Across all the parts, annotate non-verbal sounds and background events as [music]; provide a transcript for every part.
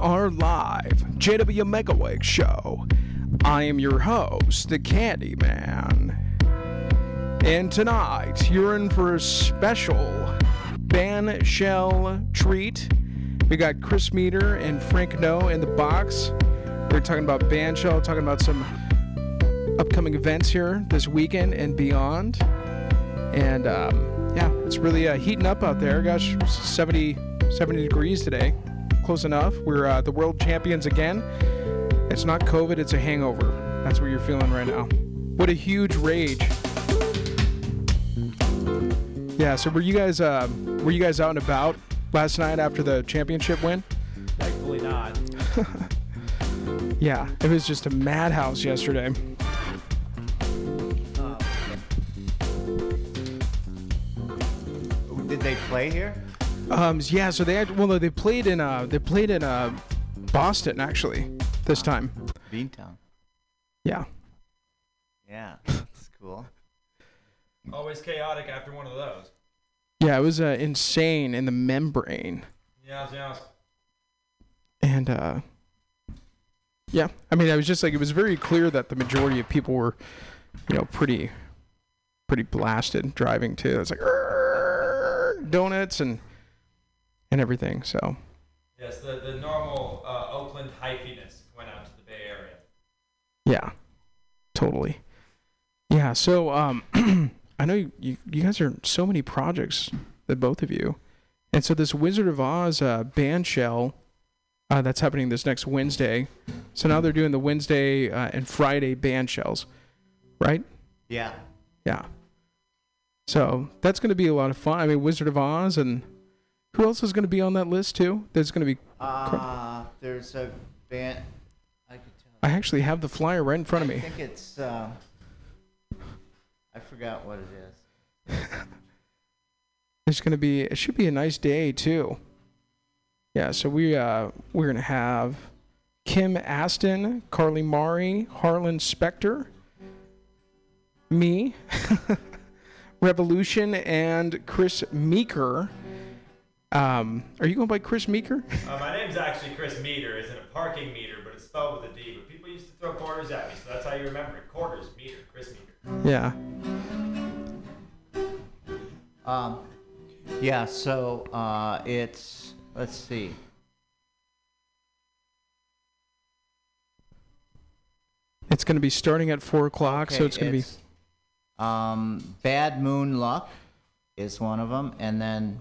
Are live, JW Megaweg Show. I am your host, the Candyman. And tonight, you're in for a special band shell treat. We got Chris Meter and Frank No in the box. We're talking about band shell, talking about some upcoming events here this weekend and beyond. And um, yeah, it's really uh, heating up out there. Gosh, 70, 70 degrees today. Close enough. We're uh, the world champions again. It's not COVID, it's a hangover. That's what you're feeling right now. What a huge rage. Yeah, so were you guys uh, were you guys out and about last night after the championship win? Thankfully not. [laughs] Yeah, it was just a madhouse yesterday. Did they play here? Um, yeah, so they had, well, no, they played in uh, they played in uh, Boston actually this time. Beantown. Yeah, Yeah, that's cool. Always chaotic after one of those. yeah, it was uh, insane in the membrane, Yes, yes. and uh, yeah, I mean, I was just like, it was very clear that the majority of people were, you know, pretty, pretty blasted driving too. It's like donuts and and everything. So Yes, the, the normal uh, Oakland hyphiness went out to the Bay Area. Yeah, totally. Yeah, so um, [clears throat] I know you, you, you guys are so many projects, the both of you, and so this Wizard of Oz uh, band shell uh, that's happening this next Wednesday. So now they're doing the Wednesday uh, and Friday band shells, right? Yeah. Yeah. So that's going to be a lot of fun. I mean, Wizard of Oz, and who else is going to be on that list too? There's going to be. Uh, there's a band. I could tell. I actually have the flyer right in front of me. I think it's. Uh, I forgot what it is. [laughs] There's gonna be it should be a nice day too. Yeah, so we uh we're gonna have Kim Aston, Carly Mari, Harlan Specter, me, [laughs] Revolution, and Chris Meeker. Um, are you going by Chris Meeker? Uh, my name's actually Chris Meter. It's in a parking meter, but it's spelled with a D. But people used to throw quarters at me, so that's how you remember it. Quarters, meter, Chris Meter. Yeah. Um, yeah. So uh, it's. Let's see. It's gonna be starting at four o'clock, so it's gonna be Um, Bad Moon Luck is one of them, and then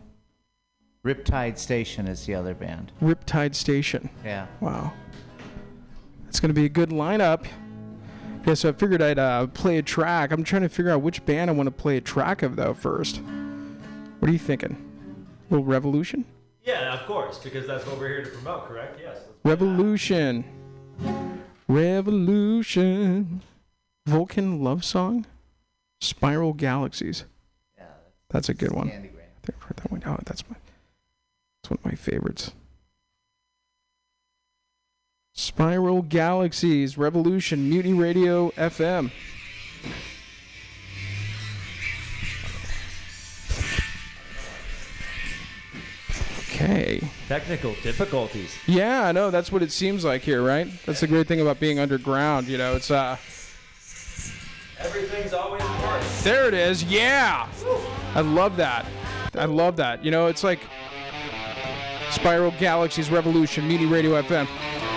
Riptide Station is the other band. Riptide Station. Yeah. Wow. It's going to be a good lineup. Yeah, so I figured I'd uh, play a track. I'm trying to figure out which band I want to play a track of, though, first. What are you thinking? little Revolution? Yeah, of course, because that's what we're here to promote, correct? Yes. let's do that. Revolution. Revolution. Vulcan love song? Spiral Galaxies. Yeah. That's a good one. Candy Graham. I think I've heard that one. Oh, that's my that's one of my favorites. Spiral Galaxies Revolution Mutiny Radio FM. Okay. Technical difficulties. Yeah, I know that's what it seems like here, right? That's the great thing about being underground, you know. It's uh Everything's always important. There it is. Yeah. I love that. I love that. You know, it's like Spiral Galaxies Revolution, Mutiny Radio FM.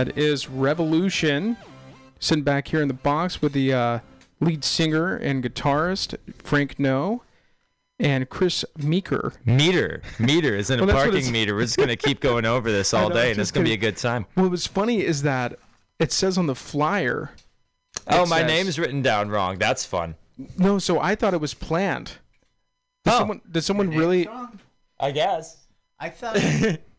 That is Revolution. Sitting back here in the box with the uh, lead singer and guitarist Frank No and Chris Meeker. Meter. Meter is in a Well, that's what parking meter. We're just going to keep [laughs] going over this all know, day, and it's going to be a good time. What was funny is that it says on the flyer. Oh, my says- name's written down wrong. That's fun. No, so I thought it was planned. Did Oh. someone, did someone really? I guess. I thought. [laughs]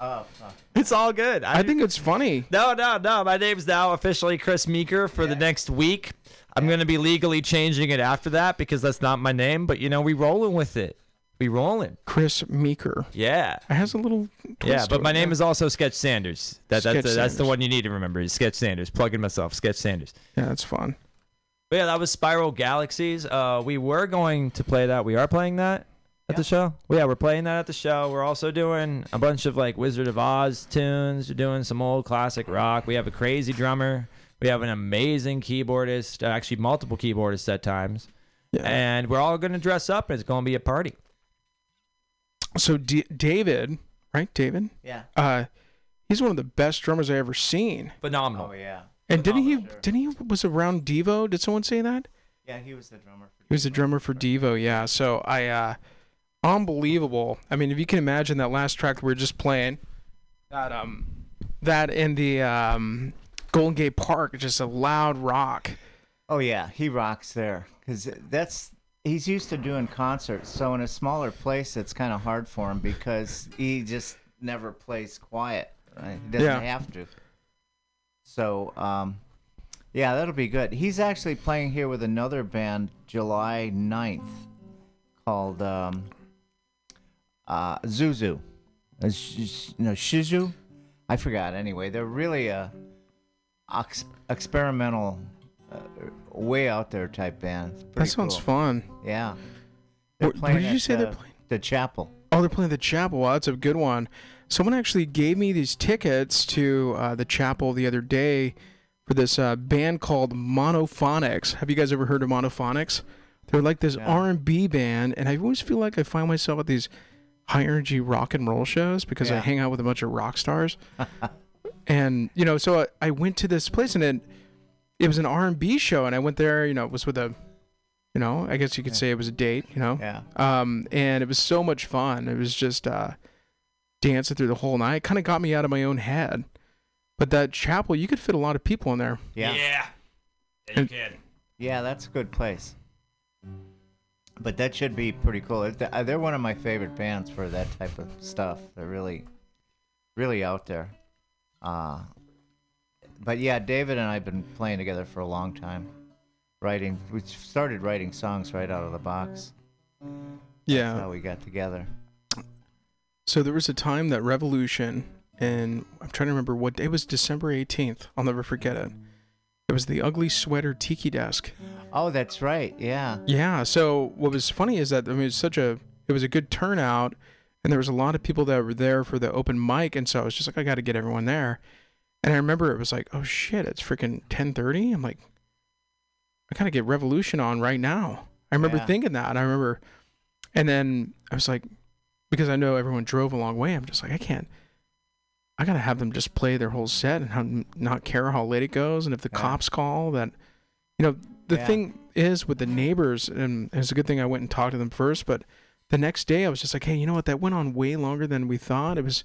oh, fuck. It's all good. I think it's funny. No, no, no. My name's now officially Chris Meeker for the next week. I'm going to be legally changing it after that because that's not my name, but you know, we rolling with it. We rolling. Chris Meeker. Yeah. It has a little. Twist Yeah, to but it, my name yeah. is also Sketch Sanders. That, that's Sketch the, that's the one you need to remember. Is Sketch Sanders. Plugging myself. Sketch Sanders. Yeah, that's fun. But yeah, that was Spiral Galaxies. Uh, we were going to play that. We are playing that at the show. Well, yeah, we're playing that at the show. We're also doing a bunch of like Wizard of Oz tunes. We're doing some old classic rock. We have a crazy drummer. We have an amazing keyboardist. Uh, actually, multiple keyboardists at times. Yeah. And we're all going to dress up. And it's going to be a party. So D- David, right? David. Yeah. Uh, he's one of the best drummers I ever seen. Phenomenal. Oh yeah. And didn't he? Sure. Didn't he was around Devo? Did someone say that? Yeah, he was the drummer. For He was the drummer for Devo. Yeah. So I, uh, unbelievable. I mean, if you can imagine that last track we were just playing, that um, that in the um, Golden Gate Park, just a loud rock. Oh yeah, he rocks there because that's he's used to doing concerts. So in a smaller place, it's kind of hard for him because he just never plays quiet. Right? He doesn't Yeah. have to. So um, yeah, that'll be good. He's actually playing here with another band July 9th called um, uh, Zuzu. Uh, sh- no, Shizu. I forgot. Anyway, they're really a ex- experimental, uh, way out there type band. It's That sounds cool. fun. Yeah. Where- where did you at, say they're playing? The chapel. Oh, they're playing the chapel. Wow, that's a good one. Someone actually gave me these tickets to uh, the chapel the other day for this uh, band called Monophonics. Have you guys ever heard of Monophonics? They're like this. R&B band, and I always feel like I find myself at these high energy rock and roll shows because I hang out with a bunch of rock stars. [laughs] and you know, so I, I went to this place, and it it was an R&B show, and I went there. You know, it was with a, you know, I guess you could Yeah. say it was a date. You know, Yeah. um, and it was so much fun. It was just uh, dancing through the whole night. It Kind of got me out of my own head. But that chapel, you could fit a lot of people in there. Yeah. yeah. Yeah. Yeah, you And- can. that's a good place. But that should be pretty cool. Uh, They're one of my favorite bands for that type of stuff. They're really, really out there. Uh, but yeah, David and I have been playing together for a long time. Writing, we started writing songs right out of the box. That's Yeah. how we got together. So there was a time that Revolution, and I'm trying to remember what day. It was December 18th. I'll never forget it. It was the Ugly Sweater Tiki Deck. Oh, that's right. Yeah. Yeah. So what was funny is that I mean, it was such a it was a good turnout, and there was a lot of people that were there for the open mic, and so I was just like, I got to get everyone there. And I remember it was like, oh shit, it's freaking 10:30. I'm like, I gotta get Revolution on right now. I remember Yeah. thinking that. And I remember, and then I was like, because I know everyone drove a long way. I'm just like, I can't. I gotta have them just play their whole set and not care how late it goes, and if the Yeah. cops call, that, you know, the Yeah. thing is with the neighbors, and it's a good thing I went and talked to them first. But the next day, I was just like, hey, you know what? That went on way longer than we thought. It was,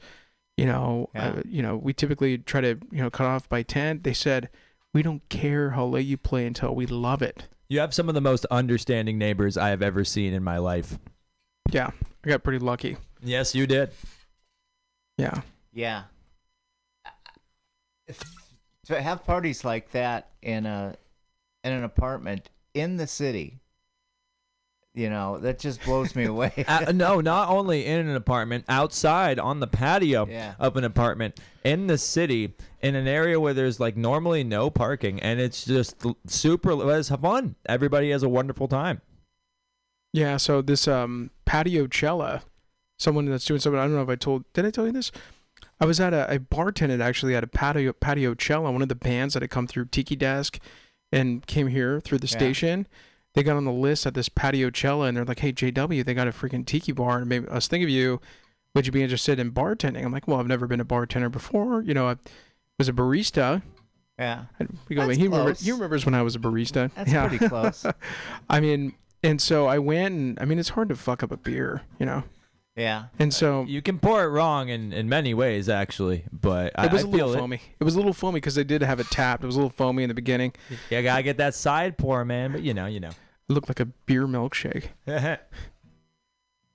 you know, Yeah. uh, you know, we typically try to you know cut off by ten. They said we don't care how late you play until we love it. You have some of the most understanding neighbors I have ever seen in my life. Yeah, I got pretty lucky. Yes, you did. Yeah, Yeah. If, to have parties like that in a in an apartment in the city, you know, that just blows me away. [laughs] Uh, no, not only in an apartment, outside on the patio Yeah. of an apartment in the city, in an area where there's like normally no parking, and it's just super. Let's have fun. Everybody has a wonderful time. yeah. So this um patio cella, someone that's doing something. I don't know if I told. Did I tell you this? I was at a I bartended actually at a patio patio cella. One of the bands that had come through Tiki Deck, and came here through the Yeah. station. They got on the list at this patio cella, and they're like, "Hey JW, they got a freaking tiki bar, and maybe us think of you. Would you be interested in bartending?" I'm like, "Well, I've never been a bartender before. You know, I was a barista. Yeah, We go, That's he, remember, he remembers when I was a barista. that's yeah. pretty close. [laughs] I mean, and so I went, and I mean, it's hard to fuck up a beer, you know. Yeah, And so You can pour it wrong in, in many ways, actually, but I, it was I a feel little foamy. It. was a little foamy because they did have it tapped. It was a little foamy in the beginning. Yeah, gotta get that side pour, man. But you know, you know. It looked like a beer milkshake. [laughs]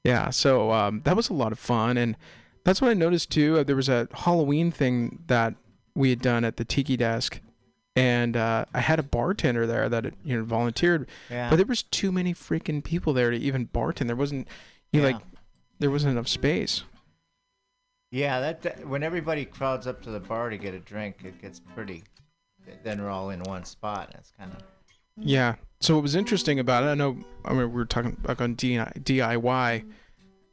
Yeah, so um, that was a lot of fun, and that's what I noticed too. Uh, there was a Halloween thing that we had done at the Tiki Deck, and uh, I had a bartender there that you know volunteered, yeah. but there was too many freaking people there to even bartend. There wasn't, you know, Yeah. like, there wasn't enough space. Yeah, that, that when everybody crowds up to the bar to get a drink, it gets pretty. Then we're all in one spot. That's kind of Yeah. So what was interesting about it, I know, I mean, we were talking like on DIY,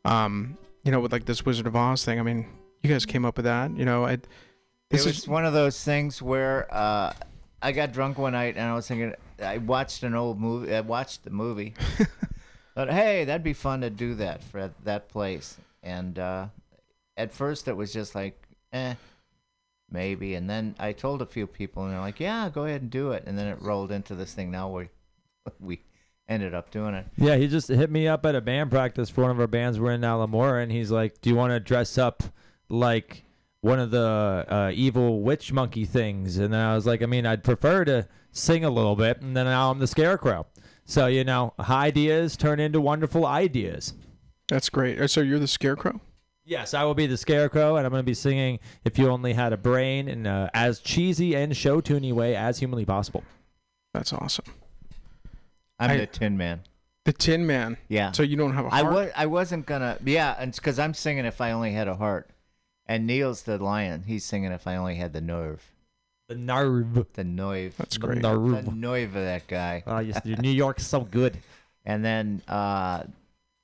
um, you know, with like this Wizard of Oz thing. I mean, you guys came up with that, you know. I, it this was is one of those things where uh, I got drunk one night and I was thinking I watched an old movie. I watched the movie. [laughs] But hey, that'd be fun to do that for that place. And uh, at first, it was just like, eh, maybe. And then I told a few people, and they're like, yeah, go ahead and do it. And then it rolled into this thing. Now we [laughs] we ended up doing it. Yeah, he just hit me up at a band practice for one of our bands. We're in Alamora, and he's like, "Do you want to dress up like one of the uh, evil witch monkey things?" And then I was like, "I mean, I'd prefer to sing a little bit." And then now I'm the scarecrow. So you know, ideas turn into wonderful ideas. that's great. Uh, So you're the scarecrow. Yes, I will be the scarecrow, and I'm going to be singing "If You Only Had a Brain" in uh, as cheesy and show tuney way as humanly possible. That's awesome. I'm I- the Tin Man. The Tin Man. Yeah. So you don't have a I heart. I, was I wasn't gonna yeah, and because I'm singing if I only had a heart, and Neil's the lion. He's singing if I only had the nerve, The nerve. the nerve, That's great. the nerve. nerve of that guy. Oh, yes, New York's so good. [laughs] And then uh,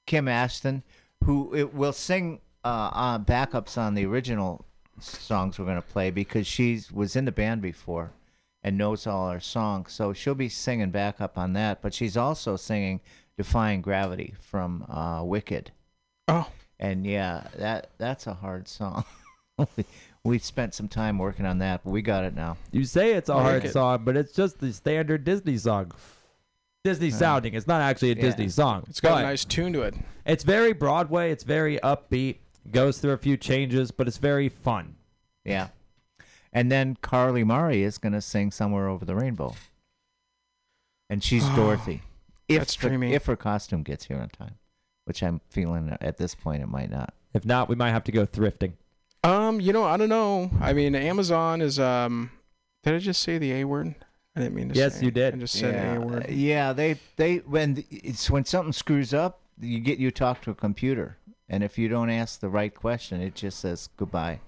Kim Ashton, who it will sing uh, uh, backups on the original songs we're gonna play because she was in the band before and knows all our songs, so she'll be singing backup on that. But she's also singing "Defying Gravity" from uh, Wicked. Oh, And yeah, that that's a hard song. [laughs] we, we spent some time working on that, but we got it now. You say it's a like hard it. song, but it's just the standard Disney song. Disney uh-huh. sounding. It's not actually a Yeah. Disney song. it's got but a nice tune to it. It's very Broadway. It's very upbeat. Goes through a few changes, but it's very fun. Yeah. And then Carly Murray is going to sing "Somewhere Over the Rainbow," and she's [gasps] Dorothy. If that's the- dreamy. if her costume gets here on time, which I'm feeling at this point it might not. If not, we might have to go thrifting. Um, you know, I don't know. I mean, Amazon is um. Did I just say the A word? I didn't mean to. Yes, say. you did. I just said yeah, A word. uh, yeah. They they when it's when something screws up, you get you talk to a computer, and if you don't ask the right question, it just says goodbye.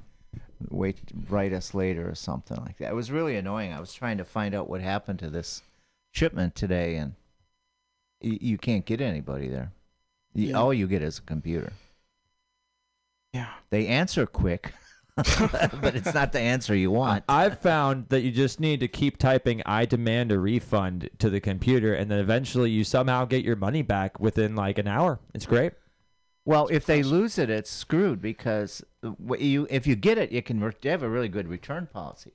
Wait, write us later or something like that. It was really annoying. I was trying to find out what happened to this shipment today, and y- you can't get anybody there. Yeah. All you get is a computer. Yeah. They answer quick, [laughs] but it's not the answer you want. I've found that you just need to keep typing "I demand a refund" to the computer, and then eventually you somehow get your money back within like an hour. It's great. Well, if they lose it, it's screwed because you if you get it, you can re- they have a really good return policy.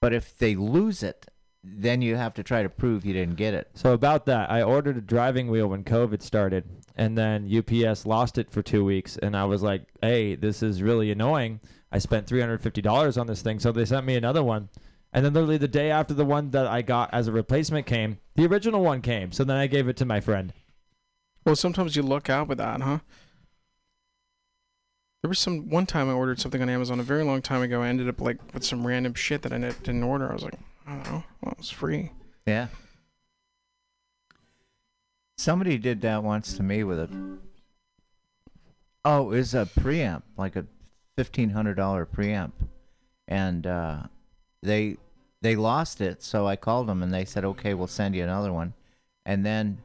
But if they lose it, then you have to try to prove you didn't get it. So about that, I ordered a driving wheel when COVID started, and then UPS lost it for two weeks, and I was like, "Hey, this is really annoying." I spent three hundred fifty dollars on this thing, so they sent me another one, and then literally the day after the one that I got as a replacement came, the original one came. So then I gave it to my friend. Well, sometimes you luck out with that, huh? There was some one time I ordered something on Amazon a very long time ago. I ended up like with some random shit that I didn't didn't order. I was like, I don't know. Well, it was free. Yeah. Somebody did that once to me with a. Oh, it was a preamp, like a fifteen hundred dollar preamp, and uh, they they lost it. So I called them and they said, "Okay, we'll send you another one." And then,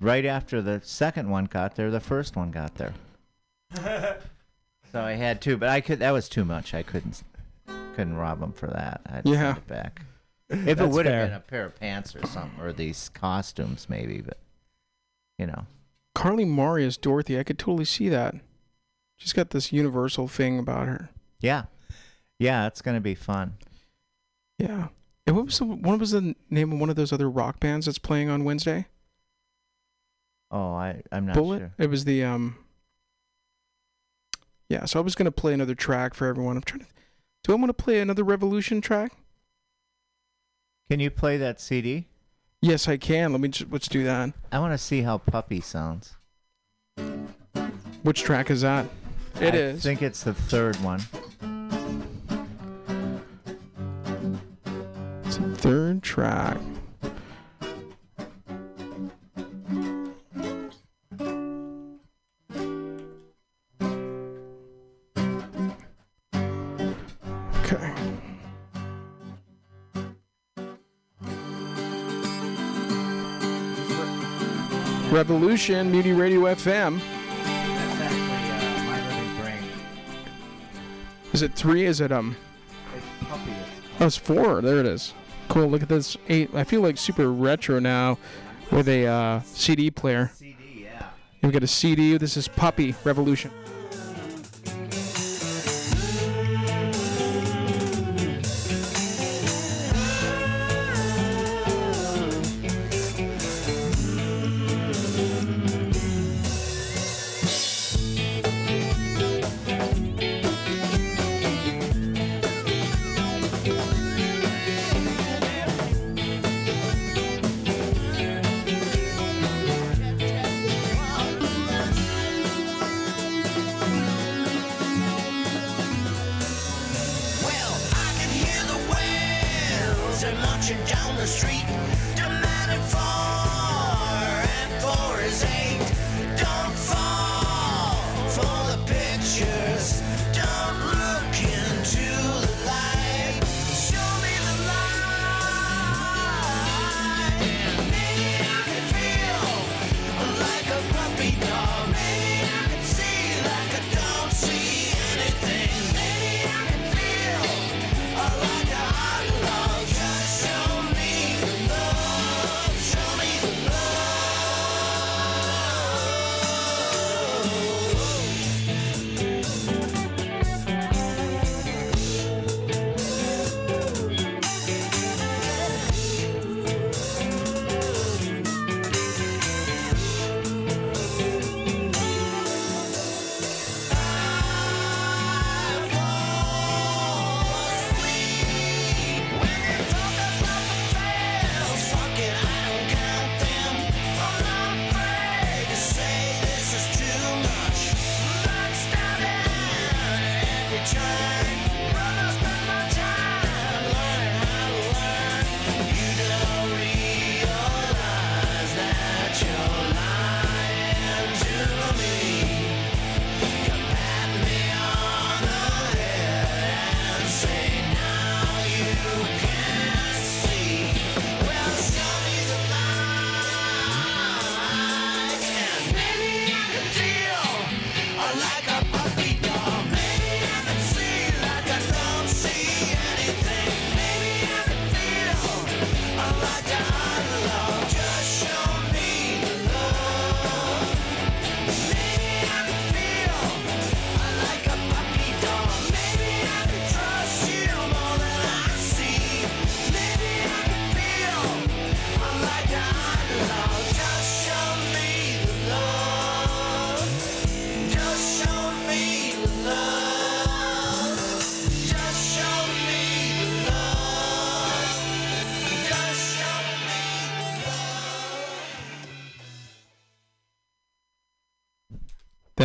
right after the second one got there, the first one got there. [laughs] so I had two, but I could. That was too much. I couldn't couldn't rob them for that. I had to Yeah. send it back. If it would have been a pair of pants or something, or these costumes maybe, but you know, Carly Mari is Dorothy. I could totally see that. She's got this universal thing about her. yeah, Yeah, it's gonna be fun. Yeah. And what was the what was the name of one of those other rock bands that's playing on Wednesday? Oh, I I'm not Bullet. sure. It was the um. Yeah, so I was gonna play another track for everyone. I'm trying to. Do I want to play another Revolution track? Can you play that CD? Yes, I can. Let me just let's do that. I want to see how Puppy sounds. Which track is that? It I is. think it's the third one. It's the third track. Revolution, Mutiny Radio FM. That's actually uh, My Living Brain. Is it three? Is it um? It's Puppy. Oh, it's four. There it is. Cool. Look at this. Eight. I feel like super retro now, with a uh, CD player. CD, yeah. We've got a CD. This is Puppy Revolution.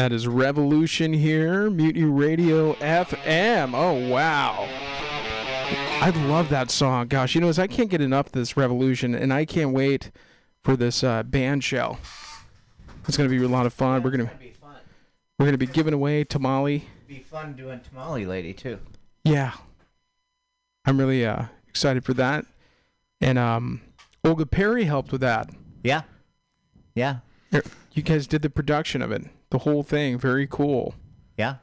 That is Revolution here, Mutiny Radio FM. Oh wow. I love that song. Gosh, you know, as I can't get enough of this Revolution, and I can't wait for this uh, band shell. It's gonna be a lot of fun. We're gonna be fun. we're gonna be giving away tamale. Be fun doing Tamale Lady too. Yeah, I'm really uh, excited for that. And um, Olga Perry helped with that. Yeah. Yeah. Er, You guys did the production of it, the whole thing. Very cool. Yeah.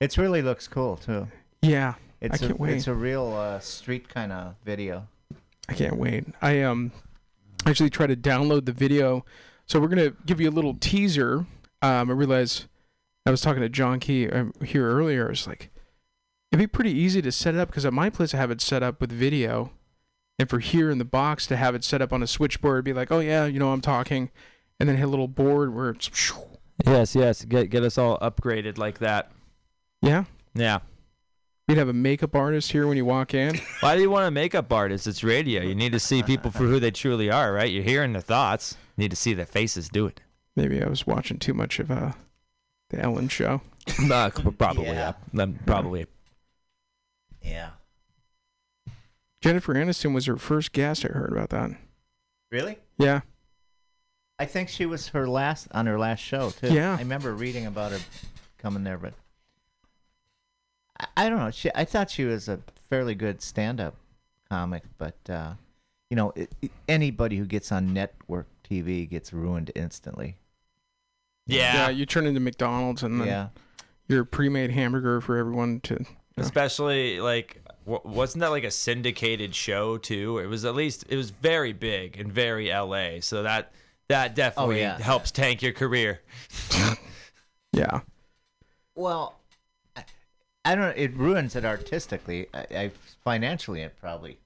It really looks cool too. Yeah, It's I a can't wait. it's a real uh, street kind of video. I can't wait. I um actually try to download the video, so we're gonna give you a little teaser. Um, I realize I was talking to John Key um, here earlier. I was like, it'd be pretty easy to set it up because at my place I have it set up with video, and for here in the box to have it set up on a switchboard, it'd be like, oh yeah, you know I'm talking, and then hit a little board where it's Yes, yes. Get get us all upgraded like that. yeah. Yeah. You'd have a makeup artist here when you walk in. [laughs] Why do you want a makeup artist? It's radio. You need to see people for who they truly are, right? You're hearing their thoughts. You need to see their faces do it. Maybe I was watching too much of uh, the Ellen show. [laughs] Uh, probably, Yeah. yeah. Probably. Yeah. Jennifer Aniston was her first guest. I heard about that. Really? Yeah. I think she was her last on her last show too. Yeah. I remember reading about her coming there, but I, I don't know. She, I thought she was a fairly good stand-up comic, but uh, you know, it, it- anybody who gets on network TV gets ruined instantly. Yeah. yeah. You turn into McDonald's and then Yeah. you're a pre-made hamburger for everyone to. Especially like, w- wasn't that like a syndicated show too? It was at least it was very big and very LA. So that that definitely yeah. helps tank your career. [laughs] Yeah. Well, I, I don't. It ruins it artistically. I, I financially, it probably.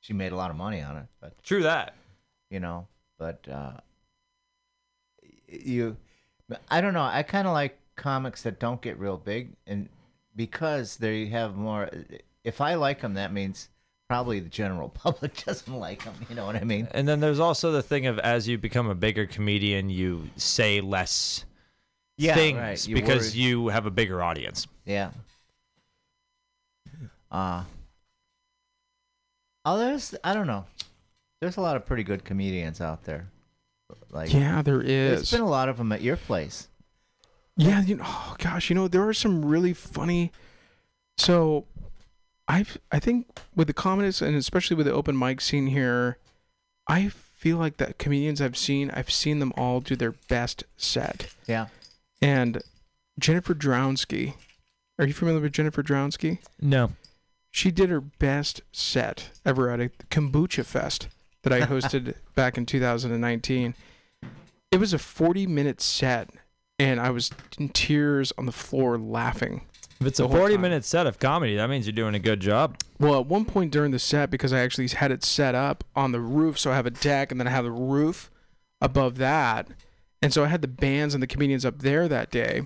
She made a lot of money on it, but True that. you know but uh you i don't know i kind of like comics that don't get real big and because they have more if i like them that means probably the general [laughs] public doesn't like them you know what i mean And then there's also the thing of as you become a bigger comedian, you say less yeah things right. You because worry- you have a bigger audience. yeah uh oh there's i don't know there's a lot of pretty good comedians out there like Yeah, there there's is. been a lot of them at your place Yeah, you know, oh gosh, you know, there are some really funny. So, I've I think with the comedies and especially with the open mic scene here, I feel like the comedians I've seen, I've seen them all do their best set. yeah And Jennifer Drownsky, are you familiar with Jennifer Drownsky? No. She did her best set ever at a kombucha fest that I [laughs] hosted back in 2019. It was a 40 minute set, and I was in tears on the floor laughing. If it's a 40 time. minute set of comedy, that means you're doing a good job. Well, at one point during the set, because I actually had it set up on the roof, so I have a deck and then I have the roof above that. And so I had the bands and the comedians up there that day.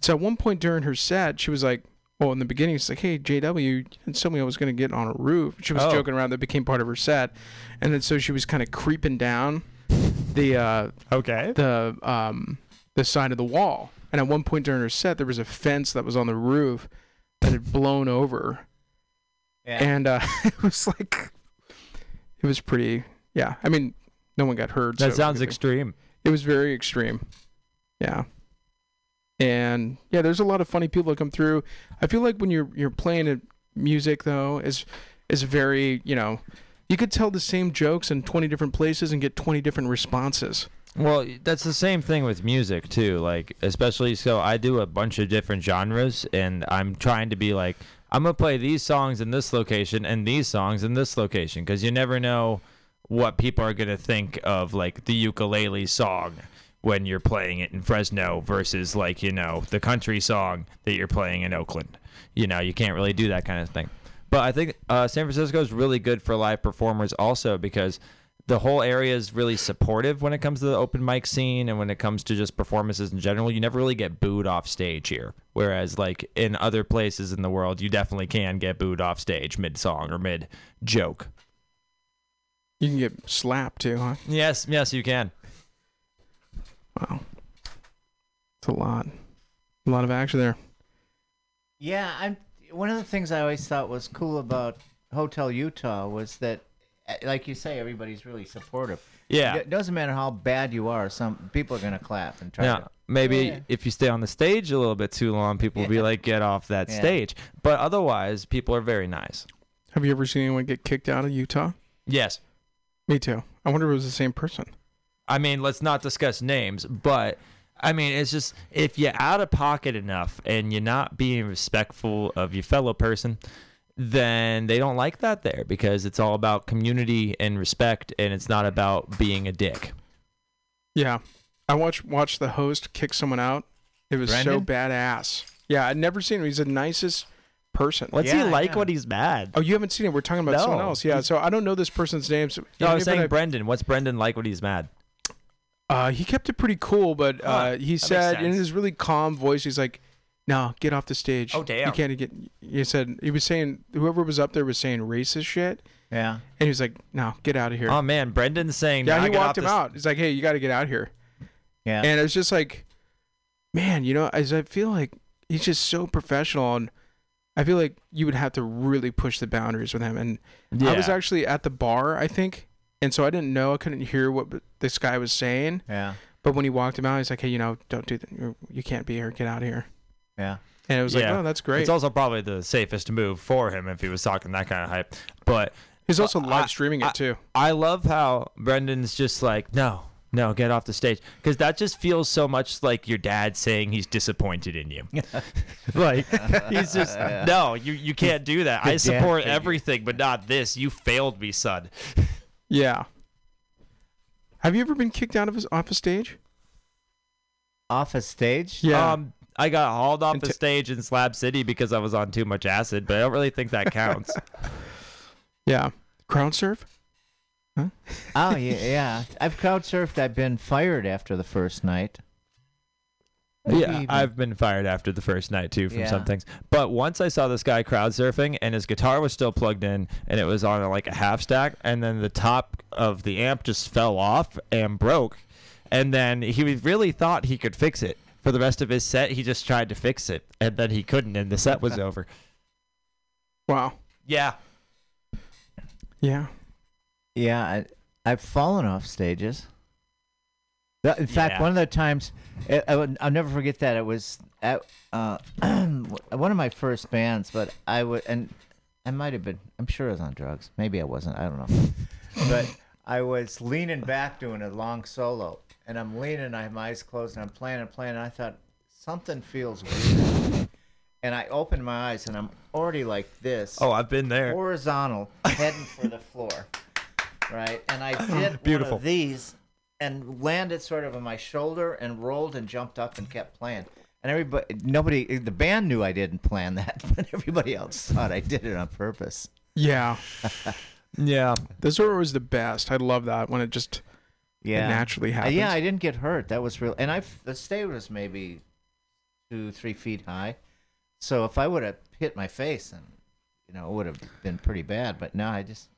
So at one point during her set, she was like, well, in the beginning, she's like, hey, JW, you didn't tell me I was going to get on a roof. She was Oh. joking around. That became part of her set. And then so she was kind of creeping down the uh, Okay. the um the side of the wall. And at one point during her set, there was a fence that was on the roof that had blown over. Yeah. And uh, [laughs] it was like it was pretty yeah. I mean no one got hurt That so sounds it, extreme. it was very extreme. Yeah. And yeah there's a lot of funny people that come through. I feel like when you're you're playing music though is is very you know you could tell the same jokes in 20 different places and get 20 different responses Well, that's the same thing with music too. Like, especially so, I do a bunch of different genres, and I'm trying to be like, I'm gonna play these songs in this location and these songs in this location, because you never know what people are gonna think of like the ukulele song when you're playing it in Fresno versus like you know the country song that you're playing in Oakland. You know, you can't really do that kind of thing. But I think uh, San Francisco is really good for live performers also because the whole area is really supportive when it comes to the open mic scene and when it comes to just performances in general. You never really get booed off stage here. Whereas, like in other places in the world, you definitely can get booed off stage mid song or mid joke. you can get slapped too huh Yes, yes, you can. wow it's a lot a lot of action there Yeah, I'm. One of the things I always thought was cool about Hotel Utah was that, like you say, everybody's really supportive. Yeah. It doesn't matter how bad you are. Some people are gonna clap and try Yeah, to. maybe Yeah. if you stay on the stage a little bit too long, people will be like, get off that Yeah. stage. But otherwise, people are very nice. have you ever seen anyone get kicked out of utah Yes. me too i wonder if it was the same person I mean, let's not discuss names, but I mean, it's just if you're out of pocket enough and you're not being respectful of your fellow person, then they don't like that there because it's all about community and respect and it's not about being a dick. Yeah, I watched watched the host kick someone out. It was so badass. Yeah, I'd never seen him. He's the nicest person. What's Yeah, he like yeah. when he's mad? Oh, you haven't seen it. We're talking about someone else. Yeah. So I don't know this person's name. So, No, I was but saying I- Brendan. What's Brendan like when he's mad? Uh, he kept it pretty cool, but uh, that he makes said in his really calm voice, he's like, "No, get off the stage. Oh, damn! You can't get." He said he was saying whoever was up there was saying racist shit, Yeah. and he was like, "No, get out of here." Oh man, Brendan's saying. yeah, "Nah, he get off walked him this- out. He's like, "Hey, you got to get out here." Yeah. And it was just like, man, you know, as I feel like he's just so professional, and I feel like you would have to really push the boundaries with him. And I was actually at the bar, I think, and so I didn't know, I couldn't hear what this guy was saying. yeah. But when he walked him out, he's like, "Hey, you know, don't do that. You can't be here. Get out of here." Yeah. And it was like, Yeah. "Oh, that's great." It's also probably the safest move for him if he was talking that kind of hype. But he's also I- live streaming it too. I love how Brendan's just like, no, no, get off the stage, because that just feels so much like your dad saying he's disappointed in you. [laughs] like he's just no, you you can't do that. I support everything, but not this. You failed me, son. Yeah. Have you ever been kicked out of his off a stage? Off a stage. Yeah. Um, I got hauled off the t- stage in Slab City because I was on too much acid, but I don't really think that counts. [laughs] Yeah. Crowd surf? [laughs] Oh yeah, yeah. I've crowd surfed. I've been fired after the first night. Maybe Yeah, even- I've been fired after the first night too from some things. But once I saw this guy crowd surfing and his guitar was still plugged in and it was on like a half stack and then the top of the amp just fell off and broke. And then he really thought he could fix it. For the rest of his set, he just tried to fix it and then he couldn't and the set was [laughs] over. Wow. Yeah. Yeah. Yeah, I, I've fallen off stages. In fact, Yeah. one of the times, I, I, i'll never forget that. It was at uh, [clears throat] one of my first bands, but I would, and I might have been, I'm sure I was on drugs. Maybe I wasn't. I don't know. [laughs] but I was leaning back doing a long solo, and I'm leaning, I have my eyes closed, and I'm playing and playing, and I thought, something feels weird. And I opened my eyes, and I'm already like this Oh, I've been there. horizontal, heading for the floor, right? And I [laughs] did Beautiful. one of these and landed sort of on my shoulder and rolled and jumped up and kept playing. And everybody, nobody, the band knew I didn't plan [laughs] that, but everybody else thought I did it on purpose. Yeah. [laughs] Yeah. Those are always the best. I love that when it just Yeah, it naturally Uh, happens. yeah, I didn't get hurt. That was real. And I, the stage was maybe two, three feet high. So if I would have hit my face, and you know it would have been pretty bad. But no, I just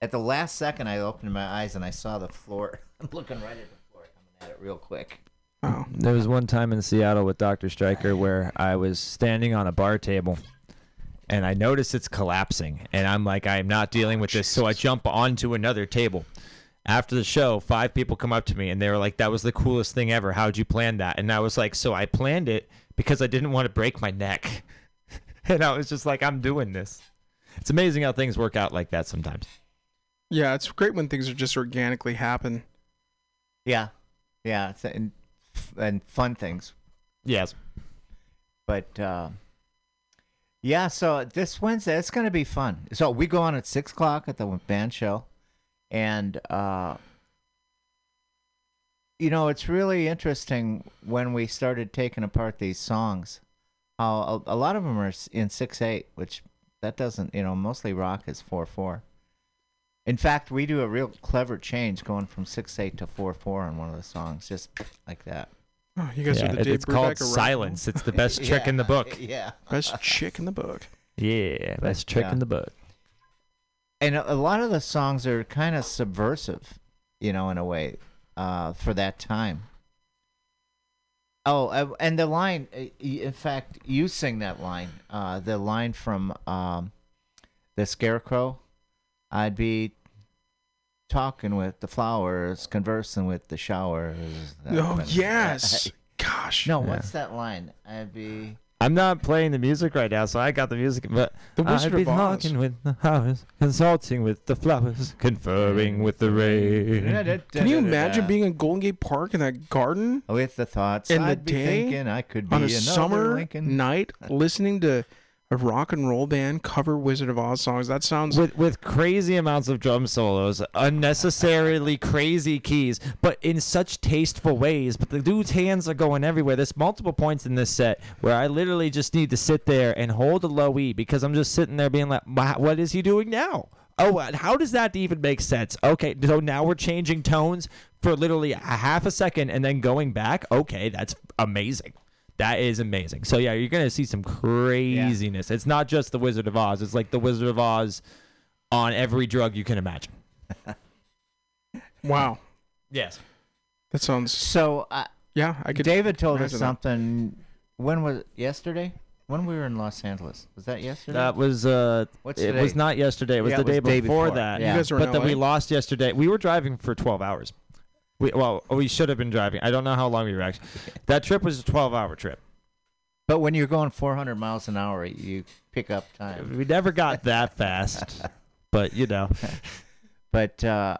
at the last second I opened my eyes and I saw the floor. [laughs] I'm looking right at the floor, coming at it real quick. Oh. There was one time in Seattle with Dr. Stryker where I was standing on a bar table and I notice it's collapsing and I'm like I'm not dealing with this so I jump onto another table. After the show, five people come up to me and they were like that was the coolest thing ever. How'd you plan that? And I was like so I planned it because I didn't want to break my neck. [laughs] and I was just like I'm doing this. It's amazing how things work out like that sometimes. Yeah, it's great when things are just organically happen. Yeah, yeah, it's, and, and fun things. Yes. But uh, yeah, so this Wednesday it's going to be fun. So we go on at six o'clock at the band shell, and uh, you know it's really interesting when we started taking apart these songs. How a, a lot of them are in six eight, which that doesn't you know mostly rock is four four. In fact, we do a real clever change going from six eight to four four on one of the songs, just like that. Oh, you guys Yeah, are the it- Dave it's called Brubeck of rock and silence. It's the best trick in the book. Yeah. Best trick in the book. Yeah, best trick Yeah. in the book. [laughs] and a lot of the songs are kind of subversive, you know, in a way, uh, for that time. Oh, uh, and the line, uh, in fact, you sing that line, uh, the line from um, the Scarecrow. I'd be talking with the flowers, conversing with the showers. that Oh yes. [laughs] Gosh. no, Yeah. what's that line? I'd be. I'm not playing the music right now, so I got the music. But The Wizard I'd be of talking with the flowers, consulting with the flowers, conferring with the rain. Can you imagine being in Golden Gate Park in that garden with the thoughts in the I'd be day thinking I could be on a another summer Lincoln. night listening to a rock and roll band cover Wizard of Oz songs. That sounds with with crazy amounts of drum solos, unnecessarily crazy keys, but in such tasteful ways. But the dude's hands are going everywhere. There's multiple points in this set where I literally just need to sit there and hold a low E because I'm just sitting there being like, "What is he doing now?" Oh, how does that even make sense? Okay, so now we're changing tones for literally a half a second and then going back. Okay, that's amazing. That is amazing. So yeah, you're gonna see some craziness. It's not just the Wizard of Oz. It's like the Wizard of Oz on every drug you can imagine. [laughs] wow. Yes. That sounds So uh, yeah. I could. David told us imagine that. something. When was it? yesterday? When we were in Los Angeles? Was that yesterday? That was uh What's it was not yesterday. It was Yeah, the it was day, day before, before. that. Yeah. You guys were in But then we lost yesterday. We were driving for 12 hours. We well, we should have been driving. I don't know how long we were actually. [laughs] That trip was a 12-hour trip. But when you're going 400 miles an hour, you pick up time. We never got that [laughs] fast. But, you know. [laughs] But uh,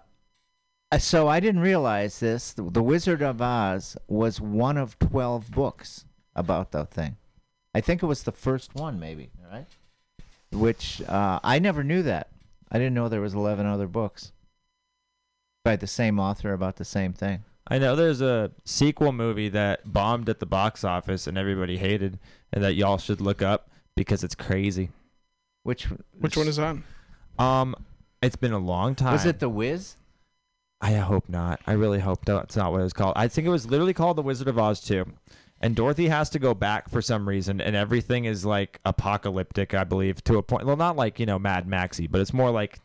uh, so I didn't realize this. The, the Wizard of Oz was one of 12 books about the thing. I think it was the first one, maybe. Right? Which uh, I never knew that. I didn't know there was 11 other books by the same author about the same thing. I know there's a sequel movie that bombed at the box office and everybody hated and that y'all should look up because it's crazy. Which Which one is that? Um it's been a long time. was it? The Wiz? I hope not. I really hope that's not what it was called. I think it was literally called The Wizard of Oz 2. And Dorothy has to go back for some reason, and everything is like apocalyptic, I believe, to a point. Well, not like, you know, Mad Maxy, but it's more like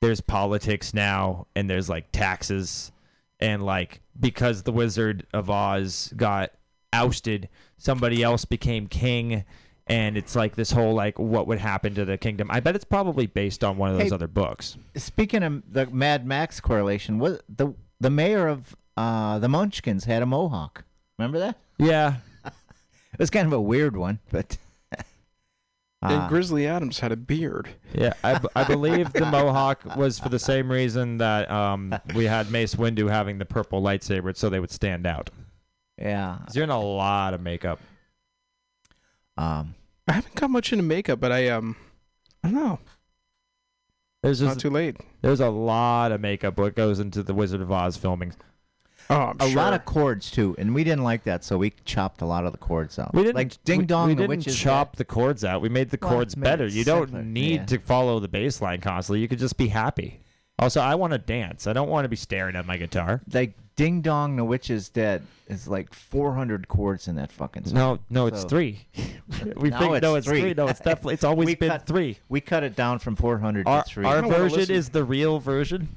there's politics now, and there's like taxes, and like because the Wizard of Oz got ousted, somebody else became king. And it's like this whole like what would happen to the kingdom. I bet it's probably based on one of those Hey, other books. Speaking of the Mad Max correlation, was the the mayor of uh, the Munchkins had a mohawk? Remember that? Yeah, [laughs] It was kind of a weird one, but. And Uh, Grizzly Adams had a beard. Yeah, I, b- I believe the Mohawk was for the same reason that um, we had Mace Windu having the purple lightsaber, so they would stand out. Yeah, You're in a lot of makeup. Um, I haven't got much into makeup, but I um, I don't know. There's just, Not too late. there's a lot of makeup what goes into the Wizard of Oz filming. Oh, I'm a sure. lot of chords too, and we didn't like that, so we chopped a lot of the chords out. We didn't like Ding we- Dong, We the didn't Witch is chop the chords out. We made the Well, chords made better. You don't simpler, need yeah. to follow the bass line constantly. You could just be happy. Also, I want to dance. I don't want to be staring at my guitar. Like Ding Dong, the Witch is Dead is like 400 chords in that fucking song. No, no, it's So- three. [laughs] we [laughs] Now think no, it's it's three. three. No, it's definitely. It's always [laughs] We been cut- three. We cut it down from 400 Our, to three. our I don't wanna version is the real version.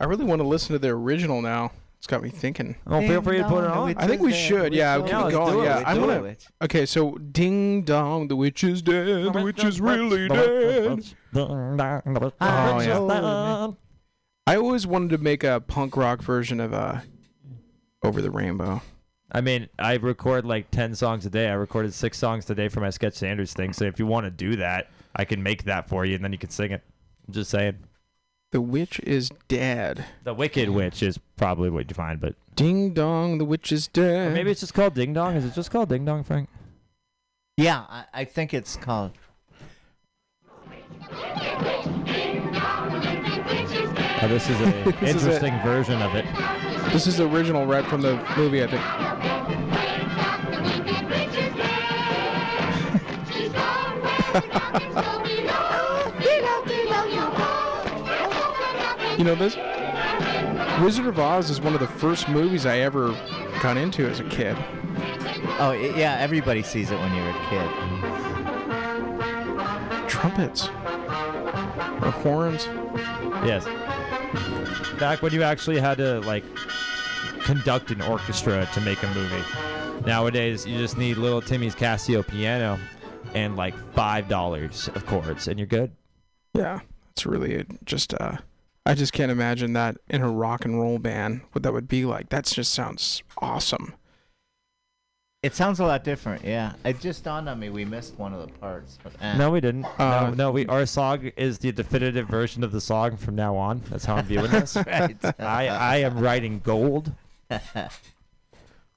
I really want to listen to the original now. It's got me thinking. Oh, feel free to put it on. I think we should, yeah, keep it going, yeah, I'm gonna- Okay, so ding dong, the witch is dead. The witch is really dead. Oh, yeah. I always wanted to make a punk rock version of uh, Over the Rainbow. I mean, I record like 10 songs a day. I recorded six songs today for my Sketch Sanders thing. So if you want to do that, I can make that for you and then you can sing it. I'm just saying. The witch is dead. The Wicked Witch is probably what you find, but Ding dong, the witch is or dead. maybe it's just called Ding Dong. Is it just called Ding Dong, Frank? Yeah, I, I think it's called. Oh, this is an [laughs] This is it. interesting version of it. This is the original right from the movie, I think. [laughs] [laughs] You know this? Wizard of Oz is one of the first movies I ever got into as a kid. Oh, yeah, everybody sees it when you're a kid. Trumpets. Or horns. Yes. Back when you actually had to like conduct an orchestra to make a movie. Nowadays, you just need little Timmy's Casio piano and like five dollars of chords, and you're good. Yeah, it's really just uh I just can't imagine that in a rock and roll band what that would be like. That just sounds awesome. It sounds a lot different, yeah. It just dawned on me we missed one of the parts. But, eh. No, we didn't. Uh, no, no, we our song is the definitive version of the song from now on. That's how I'm [laughs] viewing this. right. I I am writing gold.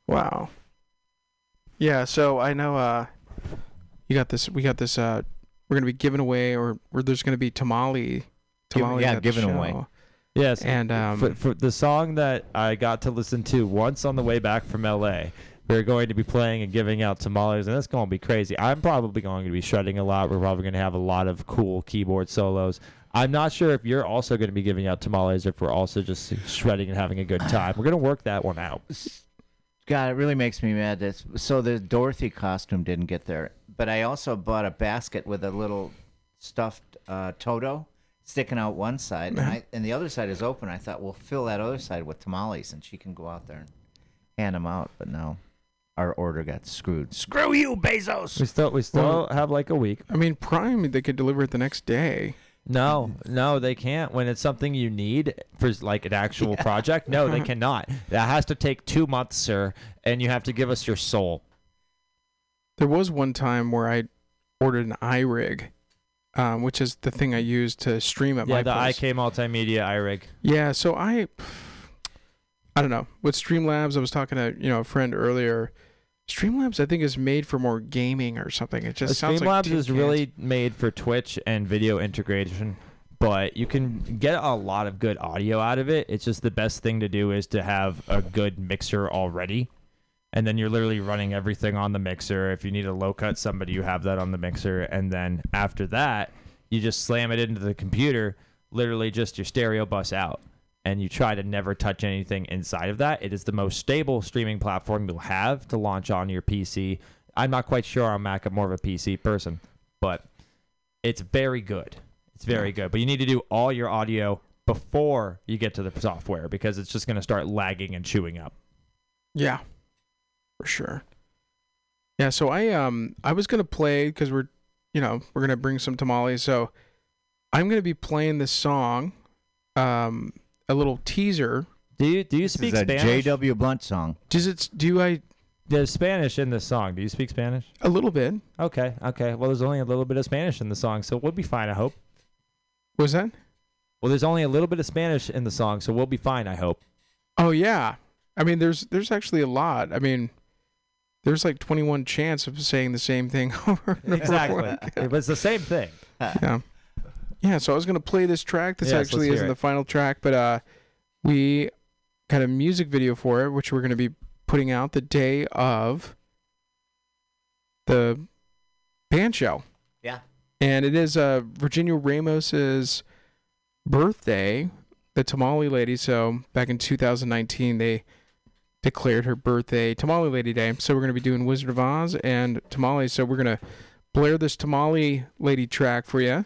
Wow. Yeah, so I know uh you got this we got this uh we're gonna be giving away, or or there's gonna be tamale, Give- tamales yeah, at the giving away. Yes. And um, for, for the song that I got to listen to once on the way back from LA, we're going to be playing and giving out tamales, and it's going to be crazy. I'm probably going to be shredding a lot. We're probably going to have a lot of cool keyboard solos. I'm not sure if you're also going to be giving out tamales or if we're also just shredding and having a good time. We're going to work that one out. God, it really makes me mad. That, so the Dorothy costume didn't get there, but I also bought a basket with a little stuffed uh, Toto sticking out one side, and, I, and the other side is open. I thought we'll fill that other side with tamales, and she can go out there and hand them out. But no, our order got screwed. Screw you, Bezos. We still we still have like a week. I mean, Prime they could deliver it the next day. No, no, they can't. When it's something you need for like an actual project, no, they [laughs] cannot. That has to take two months, sir, and you have to give us your soul. There was one time where I ordered an iRig, um, which is the thing I use to stream at Yeah, my the place. IK Multimedia iRig. Yeah, so I, I don't know. With Streamlabs, I was talking to you know a friend earlier. Streamlabs, I think, is made for more gaming or something. It just sounds like Streamlabs tin is cans. really made for Twitch and video integration, but you can get a lot of good audio out of it. It's just the best thing to do is to have a good mixer already. And then you're literally running everything on the mixer. If you need a low cut somebody, you have that on the mixer. And then after that, you just slam it into the computer, literally just your stereo bus out. And you try to never touch anything inside of that. It is the most stable streaming platform you'll have to launch on your PC. I'm not quite sure on Mac. I'm more of a PC person, but it's very good. It's very good. But you need to do all your audio before you get to the software because it's just going to start lagging and chewing up. Yeah, for sure. Yeah, so I um I was gonna play because we're you know we're gonna bring some tamales, so I'm gonna be playing this song, um a little teaser. Do you do you This speak is a Spanish? J.W. Blunt song. Does it do I There's Spanish in this song. Do you speak Spanish? a little bit? Okay, okay. Well, there's only a little bit of Spanish in the song, so we'll be fine. I hope. Was that? Well, there's only a little bit of Spanish in the song, so we'll be fine. I hope. Oh yeah. I mean, there's there's actually a lot. I mean, there's like 21 chance of saying the same thing [laughs] over and over Exactly. again. it was the same thing. [laughs] yeah. Yeah, so I was gonna play this track. This Yes, actually isn't it. the final track, but uh we got a music video for it, which we're gonna be putting out the day of the band show. Yeah. And it is uh Virginia Ramos's birthday, the Tamale Lady. So back in 2019 they declared her birthday Tamale Lady Day. So we're gonna be doing Wizard of Oz and tamales. So we're gonna blare this Tamale Lady track for you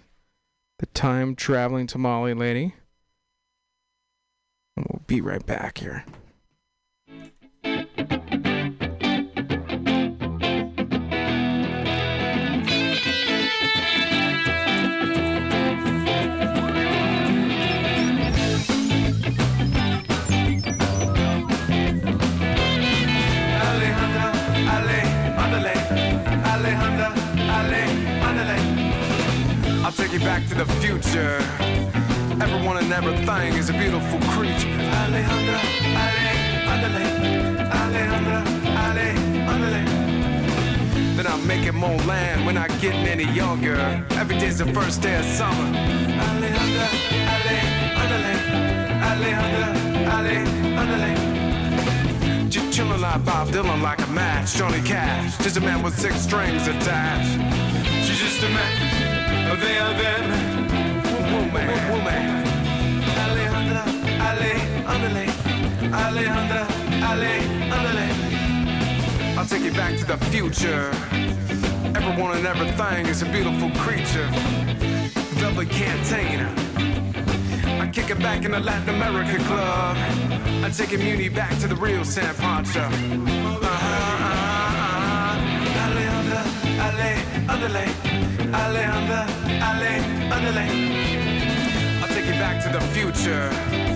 the time traveling tamale lady. And we'll be right back here. Alejandra, Ale, andale. Alejandra, Ale, andale. Then I'm making more land. We're not getting any younger. Every day's the first day of summer. Alejandra, Ale, andale. Alejandra, Ale, andale. Just chilling like Bob Dylan, like a match. Johnny Cash, just a man with six strings attached. She's just a man. They are them. Woman, woman. Andale. Alejandra, Ale, andale. I'll take you back to the future. Everyone and everything is a beautiful creature. Velvet Cantina. I kick it back in the Latin America club. I take immunity back to the real San Pancho. Alejandra, Ale, andale. Alejandra, Ale, andale. I'll take you back to the future.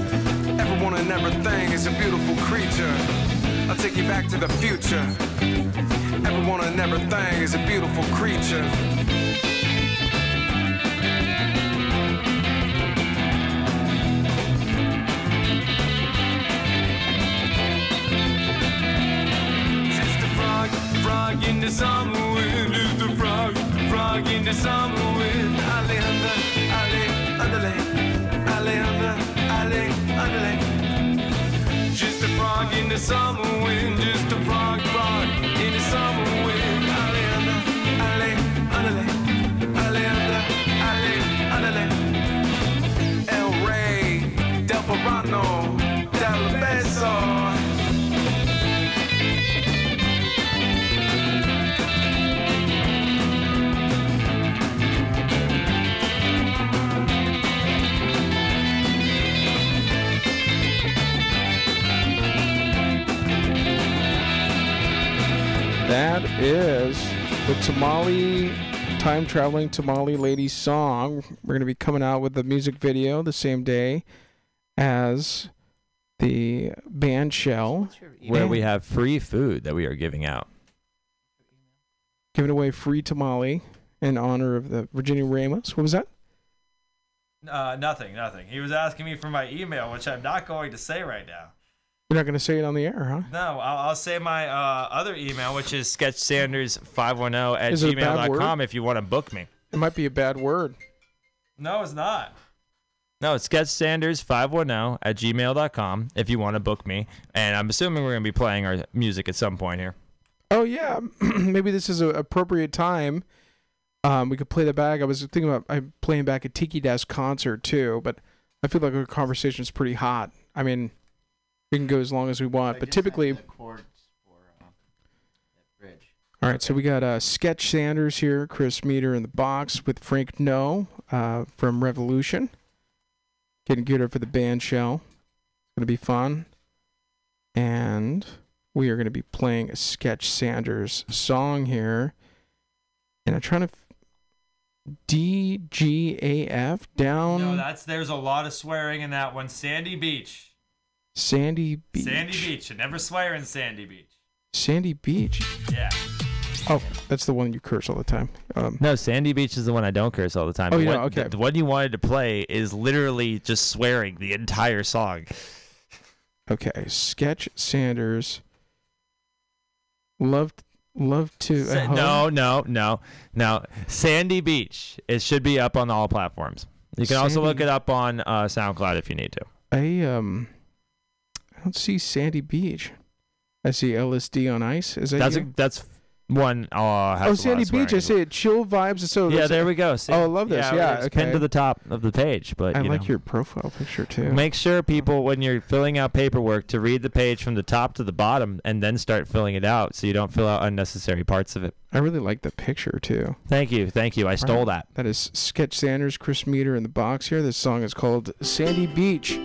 Everyone and everything is a beautiful creature. I'll take you back to the future. Everyone and everything is a beautiful creature. Just a frog, frog in the summer. Just a frog frog in the summer the Tamale time traveling Tamale Lady song. We're going to be coming out with the music video the same day as the band shell, Where we have free food that we are giving out. giving away free tamale in honor of the Virginia Ramos. What was that? Uh, nothing, nothing. He was asking me for my email, which I'm not going to say right now. You're not going to say it on the air, huh? No, I'll, I'll say my uh, otother email, which is sketchsanders510 at Is it a bad gmail.com if you want to book me. It might be a bad word. No, it's not. No, it's sketchsanders510 at gmail.com if you want to book me. And I'm assuming we're going to be playing our music at some point here. Oh yeah, [clears throat] maybe this is an appropriate time. Um, we could play the back. I was thinking about I'm playing back a Tiki Deck concert too, but I feel like our conversation is pretty hot. I mean, we can go as long as we want, but typically, for uh, all right. So we got uh, Sketch Sanders here, Chris Meter in the box with Frank No uh, from Revolution, getting geared up for the band shell. It's gonna be fun, and we are going to be playing a Sketch Sanders song here. And I'm trying to. F- D G A F down No, that's there's a lot of swearing in that one. Sandy Beach. Sandy Beach. Sandy Beach. You never swear in Sandy Beach. Sandy Beach. Yeah. Oh, that's the one you curse all the time. Um, No, Sandy Beach is the one I don't curse all the time. Oh, The yeah, one- okay. The, the one you wanted to play is literally just swearing the entire song. okay, Sketch Sanders. Loved, love to. Sa- no, no, no, no. Sandy Beach. It should be up on all platforms. You can also look it up on uh, SoundCloud if you need to. I um, I don't see Sandy Beach. I see LSD on ice. Is that That's you? a, that's one. Uh, has oh, Sandy Beach. I see it. Chill vibes. So Yeah, there we go. See? Oh, I love this. Yeah, it's okay. pinned to the top of the page. But I you like know. your profile picture too. Make sure people, when you're filling out paperwork, to read the page from the top to the bottom and then start filling it out, so you don't fill out unnecessary parts of it. I really like the picture too. Thank you, thank you. I stole that. That is Sketch Sanders, Chris Meter in the box here. This song is called Sandy Beach.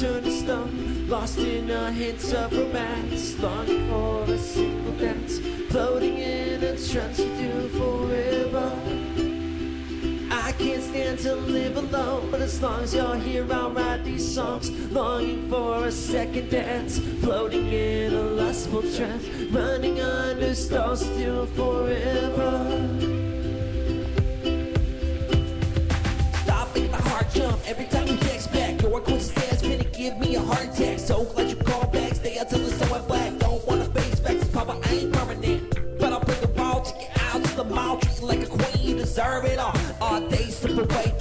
Turn to stone. Lost in a hint of romance, longing for a single dance, floating in a trance with you forever. Can't stand to live alone, but as long as you're here, I'll write these songs. Longing for a second dance, floating in a lustful trance, running under stars still forever. Stop making my heart jump every time you text back. Your coincidence gonna give me a heart attack. So glad you called back. Stay until it's so black. Don't wanna face facts, Papa, I ain't permanent. But I'll bring the ball, take it out to the mall, treat like a deserve it all. All day, slip away,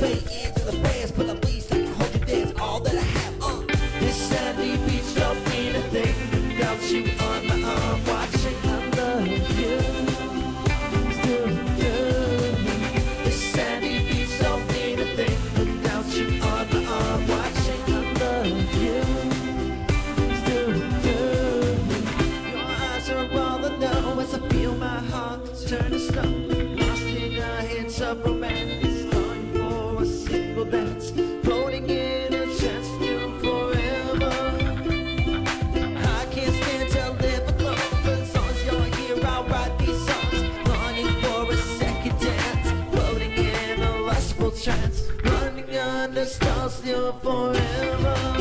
under stars still forever.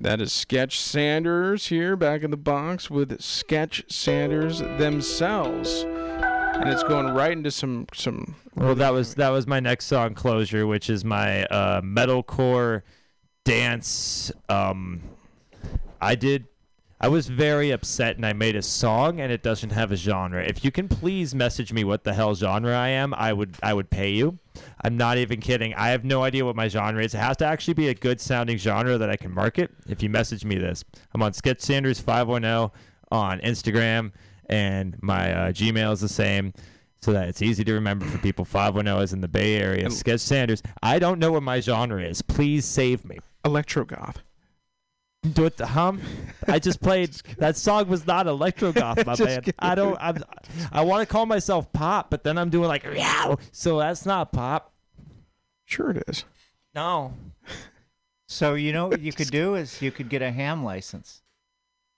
That is Sketch Sanders here back in the box with Sketch Sanders themselves. And it's going right into some some Well, that was that was my next song, "Closure," which is my uh, metalcore dance. Um, I did. I was very upset, and I made a song, and it doesn't have a genre. If you can please message me what the hell genre I am, I would I would pay you. I'm not even kidding. I have no idea what my genre is. It has to actually be a good sounding genre that I can market. If you message me this, I'm on Sketch Sanders 510 on Instagram, and my uh, Gmail is the same so that it's easy to remember for people. 510 is in the Bay Area. Sketch Sanders. I don't know what my genre is. Please save me. electro goth. Do it, hum. I just [laughs] played that song was not electro goth, my [laughs] man. kidding. I don't. I'm, I want to call myself pop, but then I'm doing like yeah. So that's not pop. Sure it is. No. So you know what you could [laughs] do is you could get a ham license.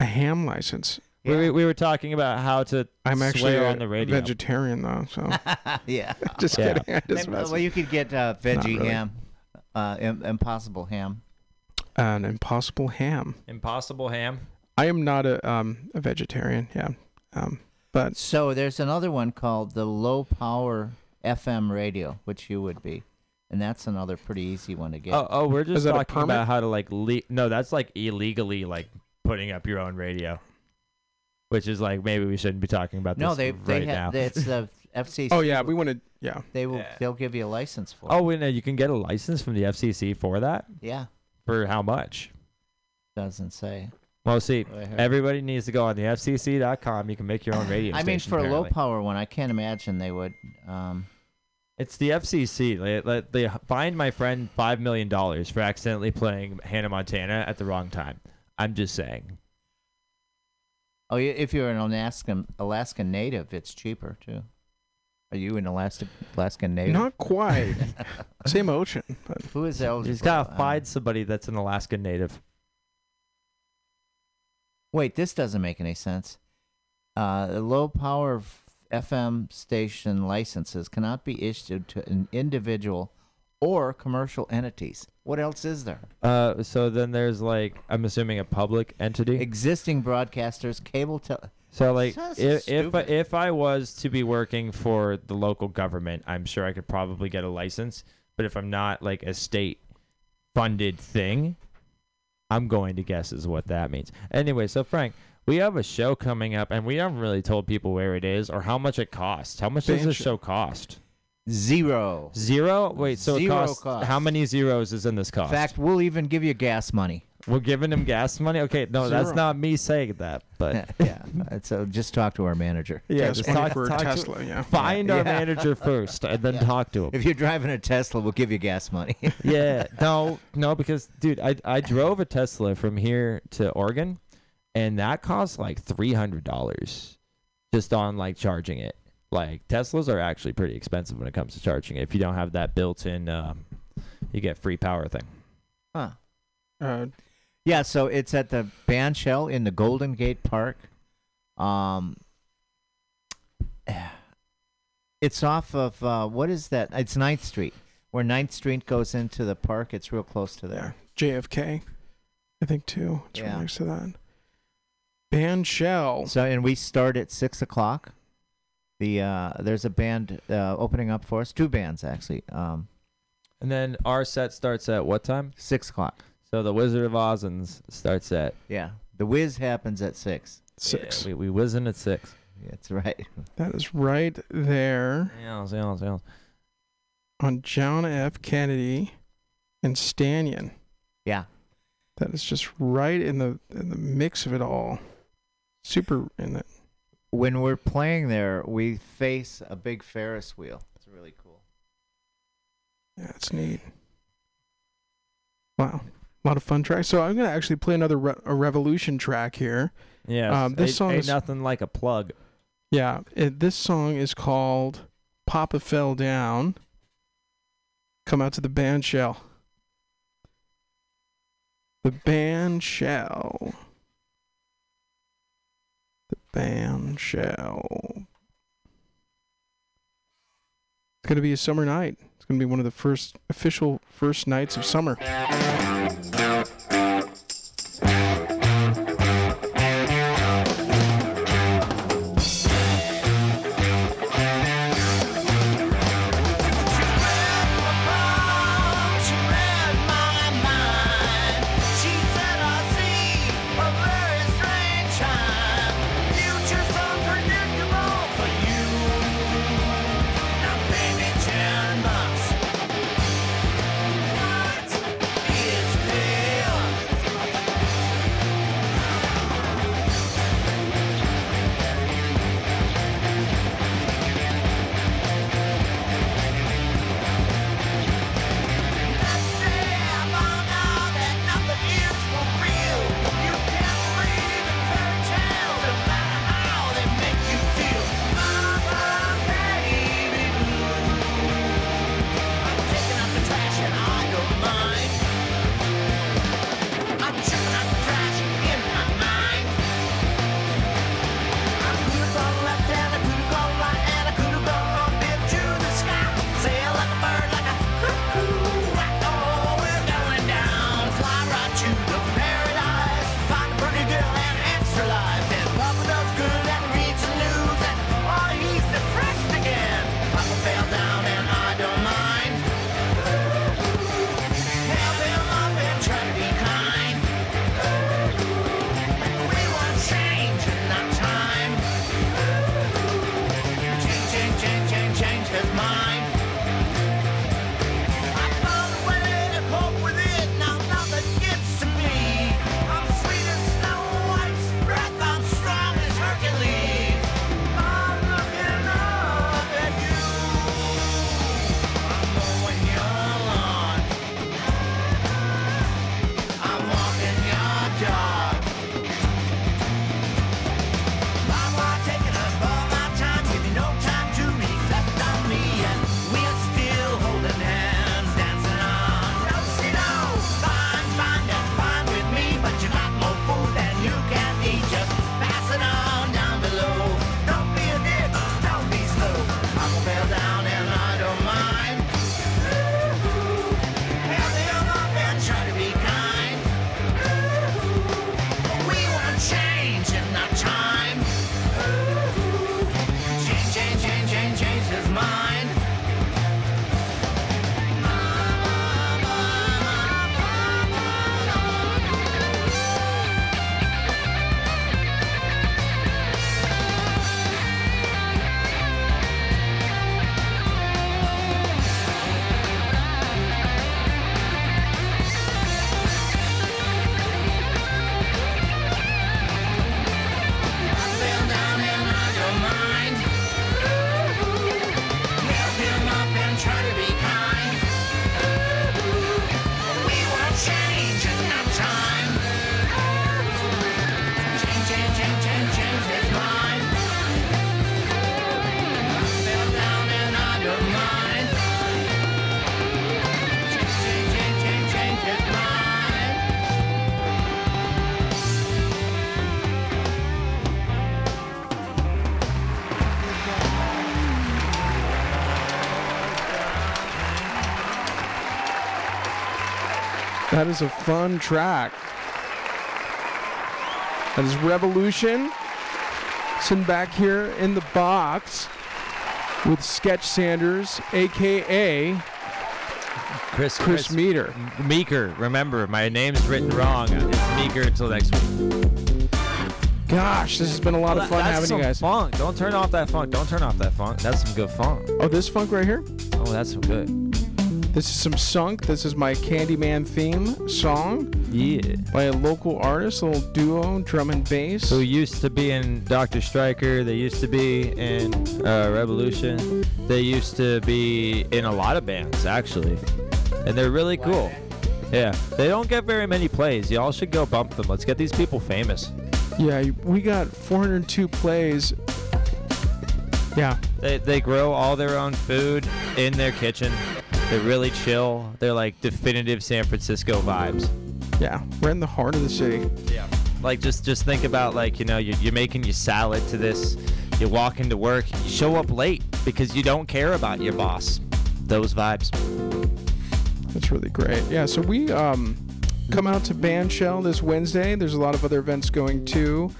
A ham license. We, we, we were talking about how to I'm actually swear a on the radio. vegetarian though, so yeah. just Yeah. kidding. I just Maybe- well, you could get uh, veggie really. ham, uh, im- impossible ham. An impossible ham. Impossible ham. I am not a um a vegetarian, yeah. Um but So there's another one called the low power FM radio, which you would be, and that's another pretty easy one to get. Oh, oh, we're just talking about how to like le- no, that's like illegally like putting up your own radio, which is like maybe we shouldn't be talking about no, this they right they now. have it's the [laughs] FCC. oh yeah, we want to yeah. they will Yeah. they'll give you a license for. it. oh, wait, no, you can get a license from the FCC for that. yeah, For how much? doesn't say. Well, see, everybody needs to go on the FCC.com. You can make your own [coughs] radio station. I mean, station. for a low power one, I can't imagine they would. Um, It's the FCC. They, they, they fined my friend five million dollars for accidentally playing Hannah Montana at the wrong time. I'm just saying. oh, if you're an Alaskan Alaskan native, it's cheaper too. Are you an Alaskan Alaskan native? Not quite. [laughs] Same ocean, but Who is eligible? He's gotta Um, find somebody that's an Alaskan native. Wait, this doesn't make any sense. Uh, low power FM station licenses cannot be issued to an individual or commercial entities. What else is there? Uh, so then there's like I'm assuming a public entity. Existing broadcasters, cable tel. So like Sounds if if I, stupid. if I was to be working for the local government, I'm sure I could probably get a license. But if I'm not like a state funded thing, I'm going to guess is what that means. Anyway, so Frank, we have a show coming up, and we haven't really told people where it is or how much it costs. How much does Band this show. show cost? Zero. Zero. Wait, so Zero it costs cost. how many zeros is in this In cost? fact, we'll even give you gas money. We're giving him gas money. Okay, no, that's not me saying that, but yeah. So just talk to our manager. yeah, gas just talk, for a talk to- Tesla, yeah. Find our Yeah. manager first, and then Yeah. talk to him. If you're driving a Tesla, we'll give you gas money. [laughs] yeah, no, no, because dude, I I drove a Tesla from here to Oregon, and that cost like three hundred dollars, just on like charging it. Like Teslas are actually pretty expensive when it comes to charging it. If you don't have that built-in, um, you get free power thing. huh. Uh, Yeah, so it's at the band shell in the Golden Gate Park. Um, [sighs] it's off of uh, what is that? It's 9th Street, where 9th Street goes into the park. It's real close to yeah. there. JFK, I think too. It's Yeah. right next to that. Band Shell. So, and we start at six o'clock. The uh, there's a band uh, opening up for us. Two bands actually. Um, And then our set starts at what time? six o'clock. So the Wizard of Oz starts at Yeah, the whiz happens at six. Six. Yeah, we we whizzing at six. That's right. [laughs] That is right there Yells, yells, yells. on John F. Kennedy and Stanyan. Yeah. That is just right in the in the mix of it all. Super in it. When we're playing there, we face a big Ferris wheel. It's really cool. Yeah, it's neat. Wow, a lot of fun tracks. So I'm gonna actually play another re- a Revolution track here. Yeah, Um, this ain't, song ain't is- nothing like a plug. Yeah, it, this song is called "Papa Fell Down." Come out to the band shell. The band shell. The band shell. It's gonna be a summer night. It's gonna be one of the first official first nights of summer. That is a fun track. That is Revolution. Sitting back here in the box with Sketch Sanders, aka Chris, Chris Meter. Meeker. Remember, my name's written wrong. It's Meeker until next week. Gosh, this has been a lot of fun that's having some you guys. Funk. Don't turn off that funk. Don't turn off that funk. That's some good funk. Oh, this funk right here? Oh, that's some good. This is some sunk. This is my Candyman theme song Yeah. by a local artist, a little duo, drum and bass. Who used to be in Doctor Striker? They used to be in uh, Revolution. They used to be in a lot of bands actually, and they're really cool. Yeah, they don't get very many plays. Y'all should go bump them. Let's get these people famous. Yeah, we got 402 plays. Yeah, They, they grow all their own food in their kitchen. They're really chill. They're like definitive San Francisco vibes. yeah, we're in the heart of the city. Yeah. Like just just think about like you know you're, you're making your salad to this. You walk into work. You show up late because you don't care about your boss. Those vibes. That's really great. Yeah, so we um, come out to Bandshell this Wednesday. There's a lot of other events going too,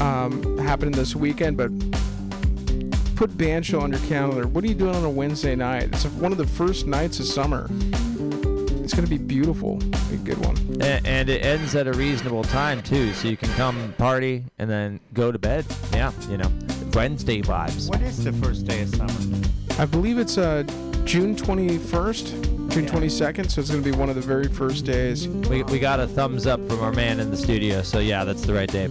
um, happening this weekend. But put Bandshell on your calendar. What are you doing on a Wednesday night? It's one of the first nights of summer. It's gonna be beautiful. Be a good one. And, and it ends at a reasonable time too, so you can come party and then go to bed. Yeah, you know, Wednesday vibes. What is the first day of summer? I believe it's uh, June 21st, June 22nd. So it's gonna be one of the very first days. We, we got a thumbs up from our man in the studio, so yeah, that's the right day.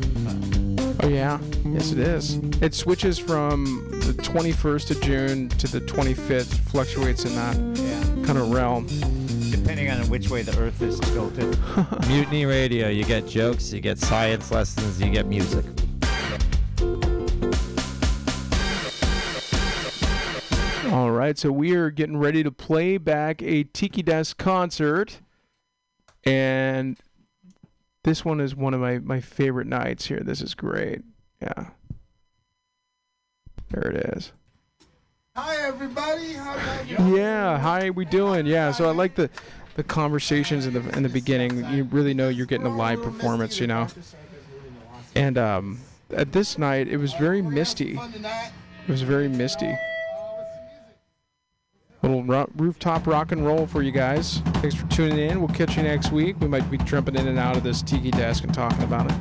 Oh yeah, yes it is. It switches from the 21st of June to the 25th. Fluctuates in that Yeah. kind of realm. Depending on which way the Earth is tilted. [laughs] Mutiny Radio, you get jokes, you get science lessons, you get music. All right, so we are getting ready to play back a Tiki Deck concert, and this one is one of my my favorite nights here. This is great. Yeah, there it is. Hi everybody, how about you? Yeah, hi, we doing? Yeah, so I like the the conversations in the in the beginning. You really know you're getting a live performance, you know. And um, at this night, it was very misty. It was very misty. Little ro- rooftop rock and roll for you guys. Thanks for tuning in. We'll catch you next week. We might be jumping in and out of this tiki deck and talking about it.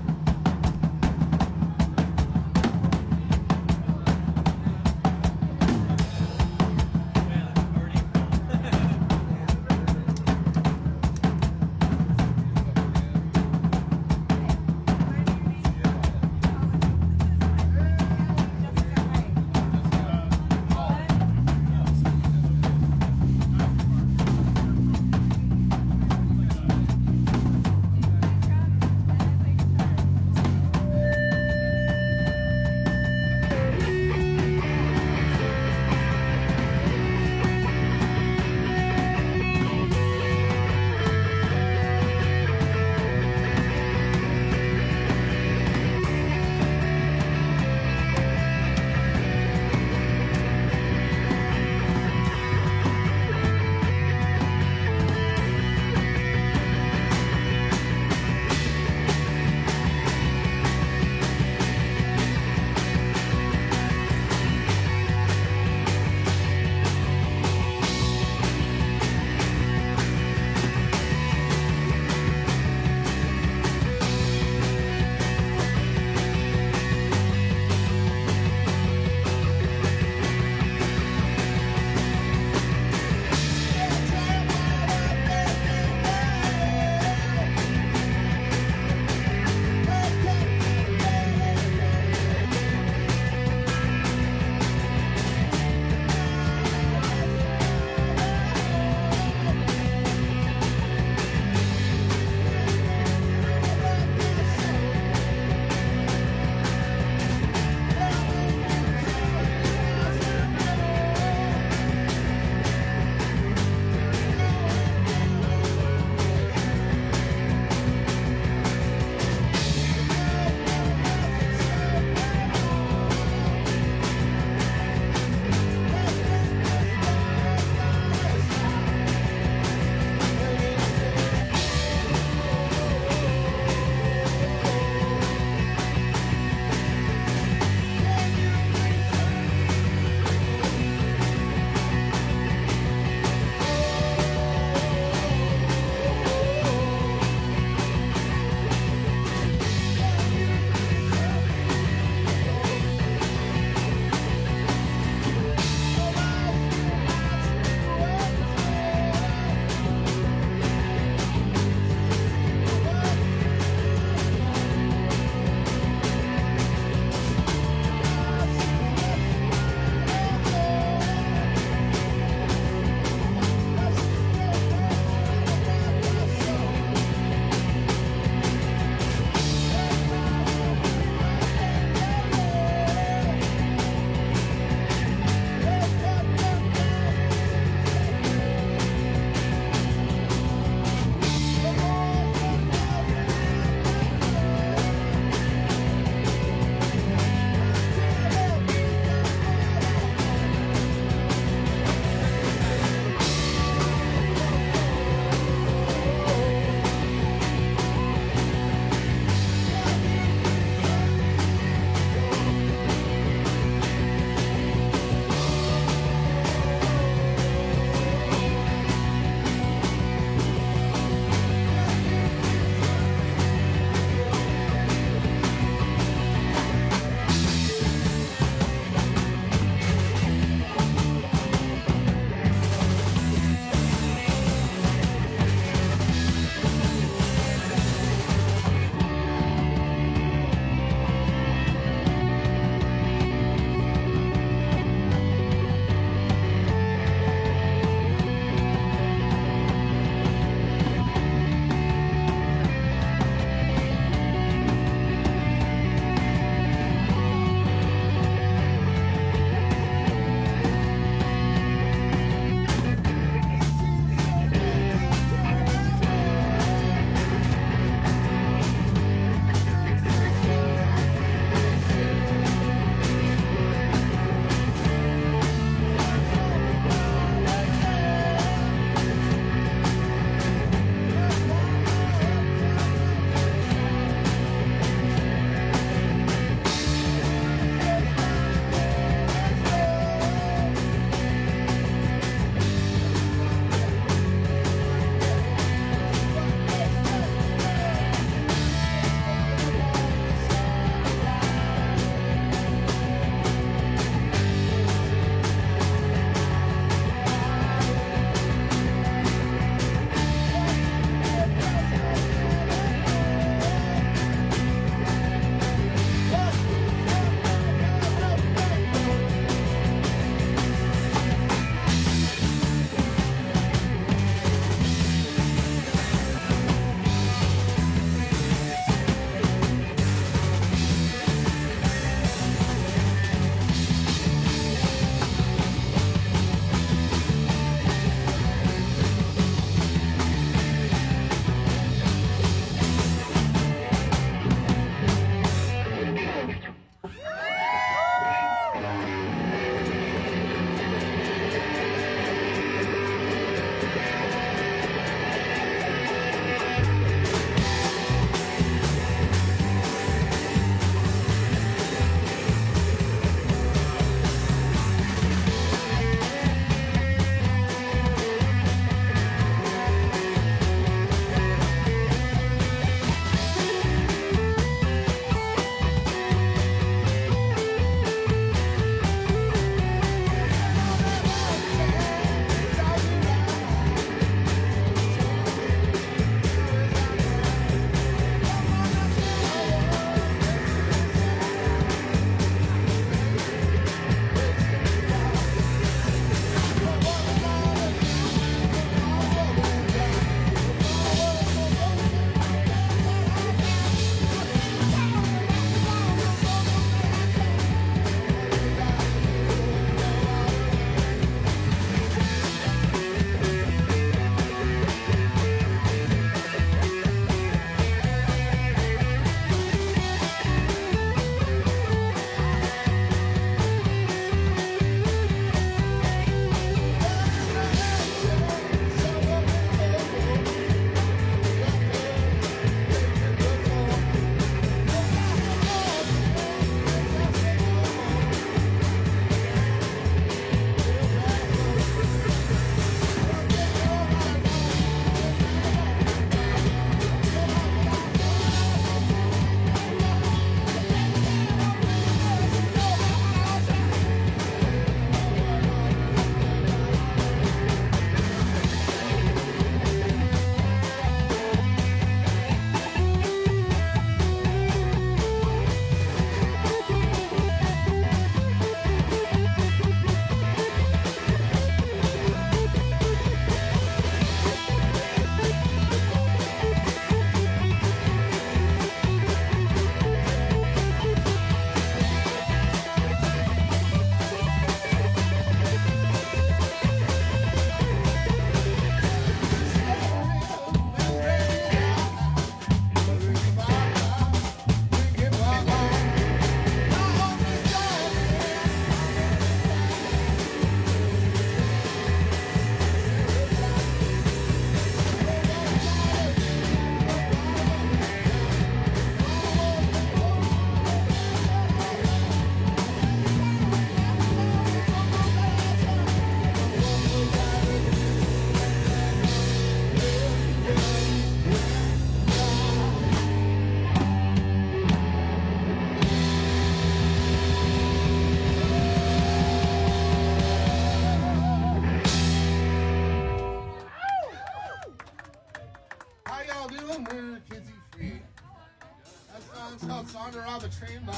Train by.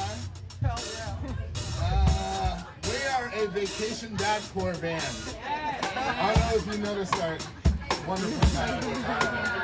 Hell yeah. Uh, we are a vacation dadcore band. I don't know if you noticed our wonderful band.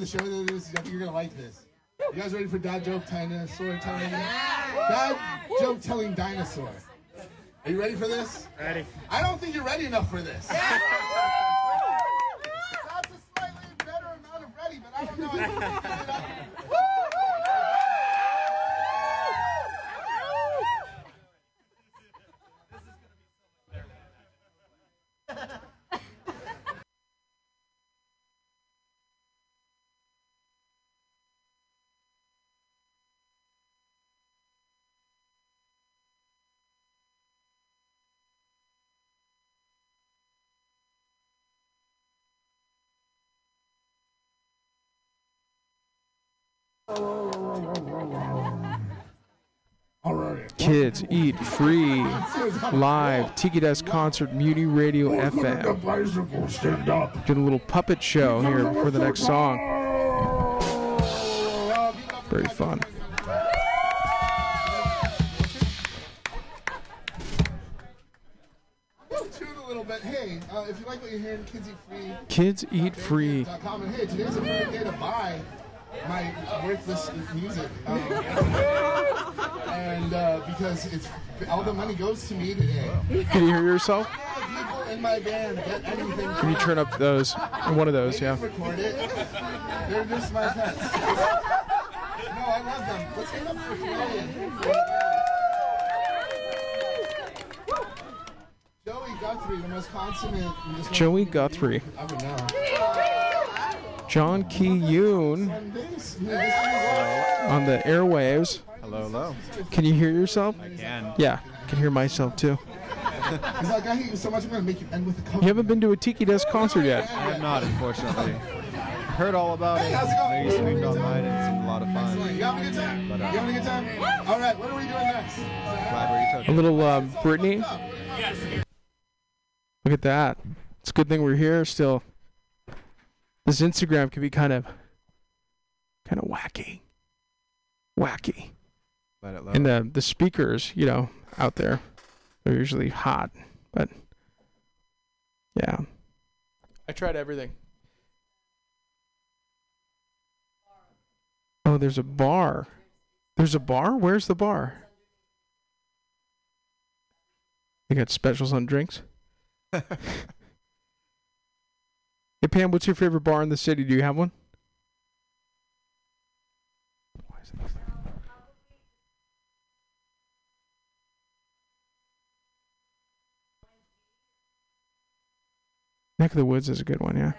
The, the time of the show that it is? I think you're gonna like this. You guys ready for dad joke dinosaur telling? Dad joke telling dinosaur. Are you ready for this? Ready. I don't think you're ready enough for this. Kids Eat Free live Tiki Deck concert Mutiny Radio FM. Did a little puppet show here for the next song. Very fun. Hey, uh, if you like what you're hearing, Kids Eat Free. Kids Eat Free. Hey, today's a perfect day to buy my worthless music. Um, and uh, because it's all the money goes to me today. Can you hear yourself? People in my band get anything. Can you turn up those? One of those, yeah. Record it. They're just my pets. No, I love them. Let's get up for Florian. Joey Guthrie, the most consummate. Joey Guthrie. I would know. John Key Yoon On bass. Yeah, on the airwaves. Hello, hello. Can you hear yourself? I can. Yeah, I can hear myself too. this is- He's like, I hate you so much, I'm gonna make you end with a cover. You haven't been to a Tiki Deck concert yet. I have not, unfortunately. Heard all about it. how's it going? You streamed online and it seemed a lot of You having a good time? But, uh, you having a good time? All right, what are we doing next? Glad where you A little uh, Britney. Look at that. It's a good thing we're here still. This Instagram can be kind of, kind of wacky, wacky. Let it low. And the the speakers, you know, out there, they're usually hot, but yeah. I tried everything. Oh, there's a bar. There's a bar? Where's the bar? They got specials on drinks. [laughs] hey Pam, what's your favorite bar in the city? Do you have one? Neck of the Woods is a good one, yeah.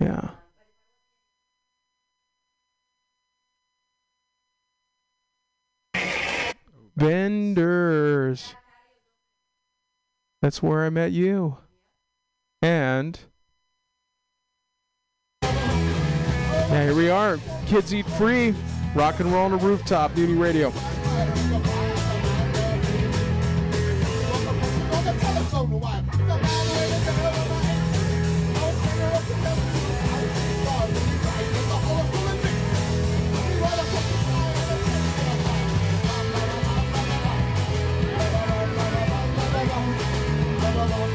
Yeah. Vendors. That's where I met you. And yeah, here we are. Kids eat free. Rock and roll on the rooftop. Duty Radio.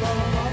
Dr.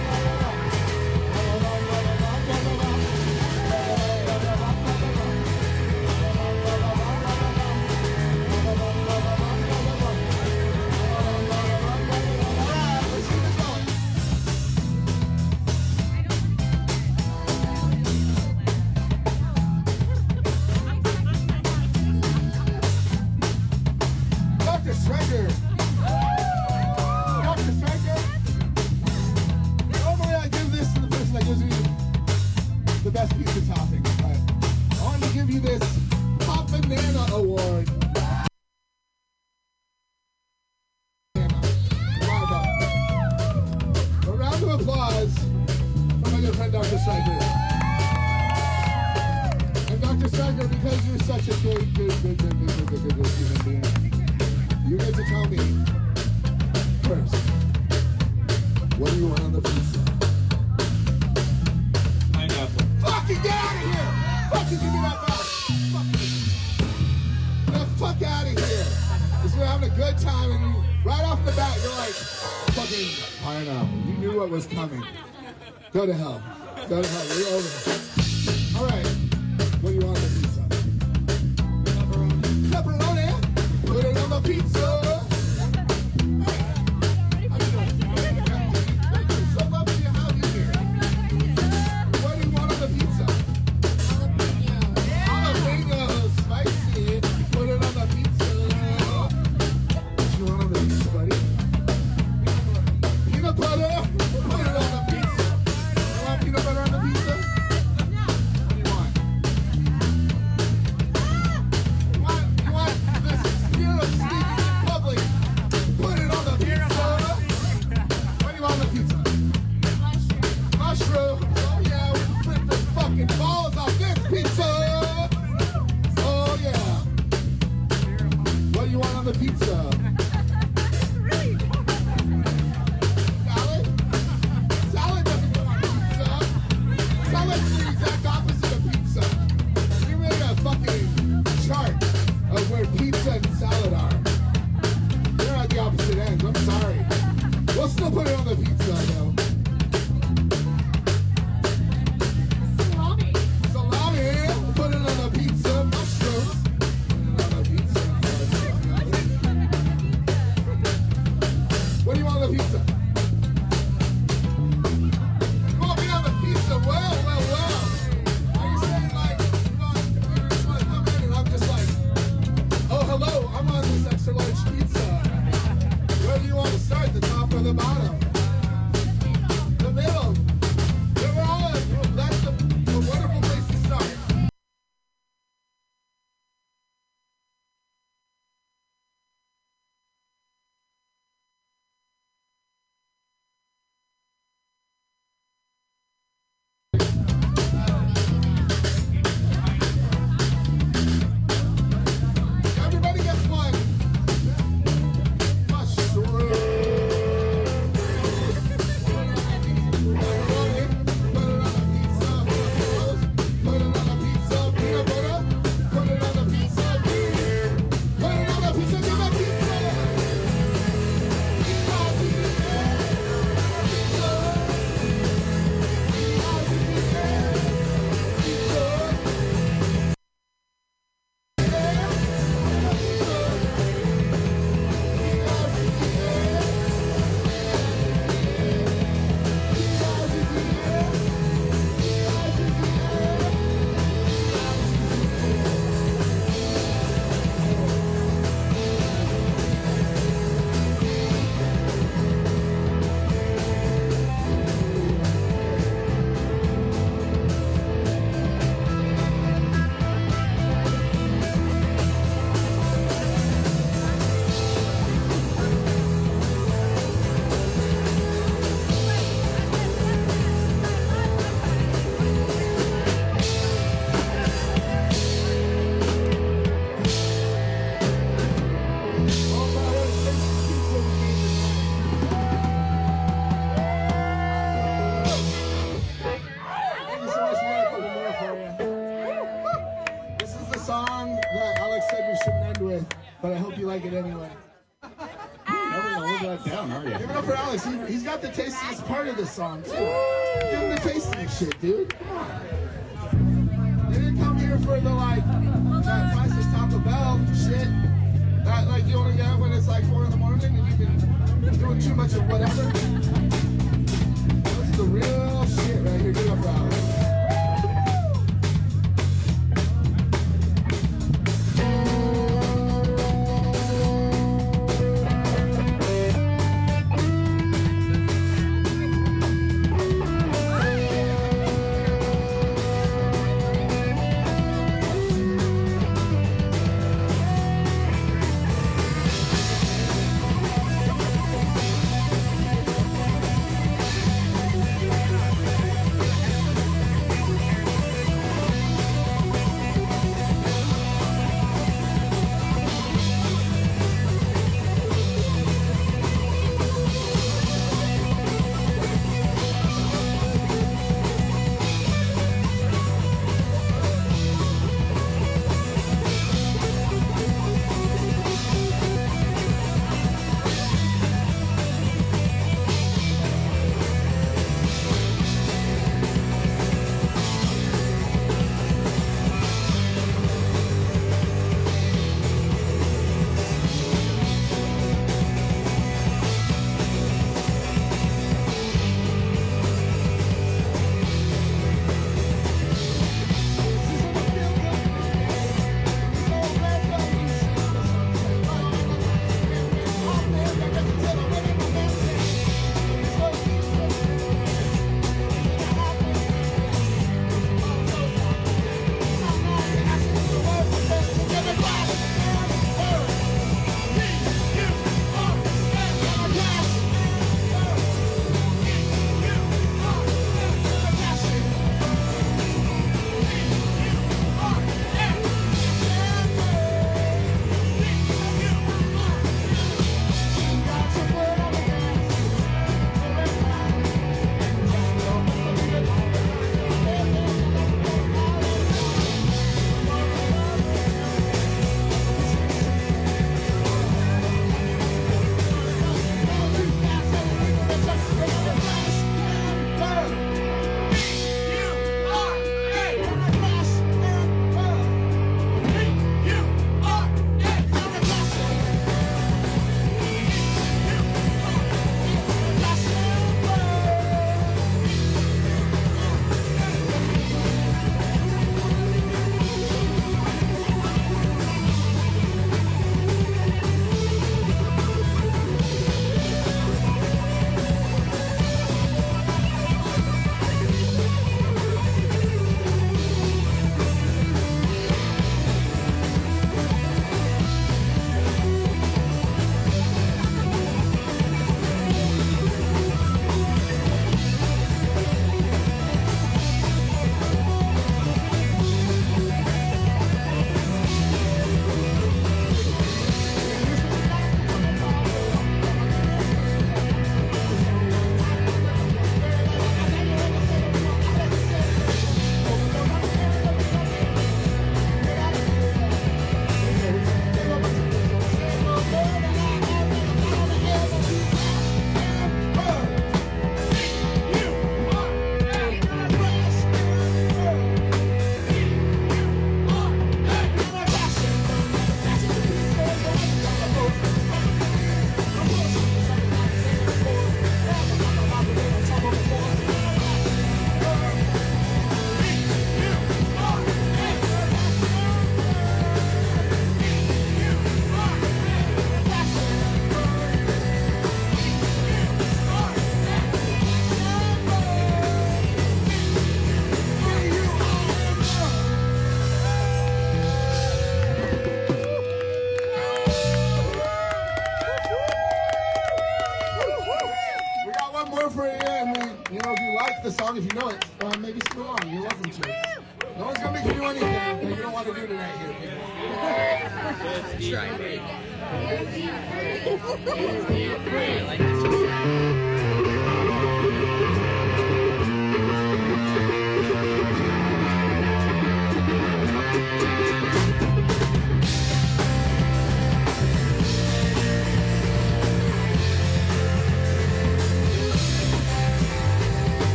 song, too. Him the tasting shit, dude.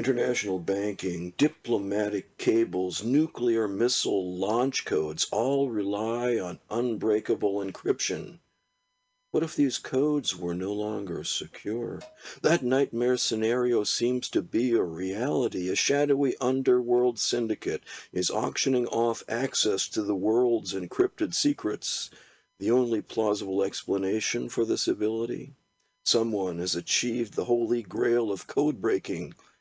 International banking, diplomatic cables, nuclear missile launch codes all rely on unbreakable encryption. What if these codes were no longer secure? That nightmare scenario seems to be a reality. A shadowy underworld syndicate is auctioning off access to the world's encrypted secrets. The only plausible explanation for this ability? Someone has achieved the holy grail of code breaking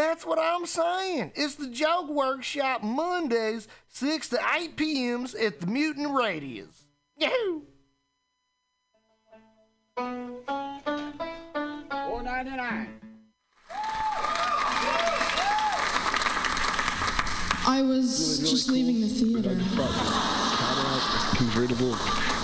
That's what I'm saying. It's the Joke Workshop Mondays, 6 to 8 p.m.s at the Mutant Radius. Yahoo! Four ninety nine. I was just leaving the theater. convertible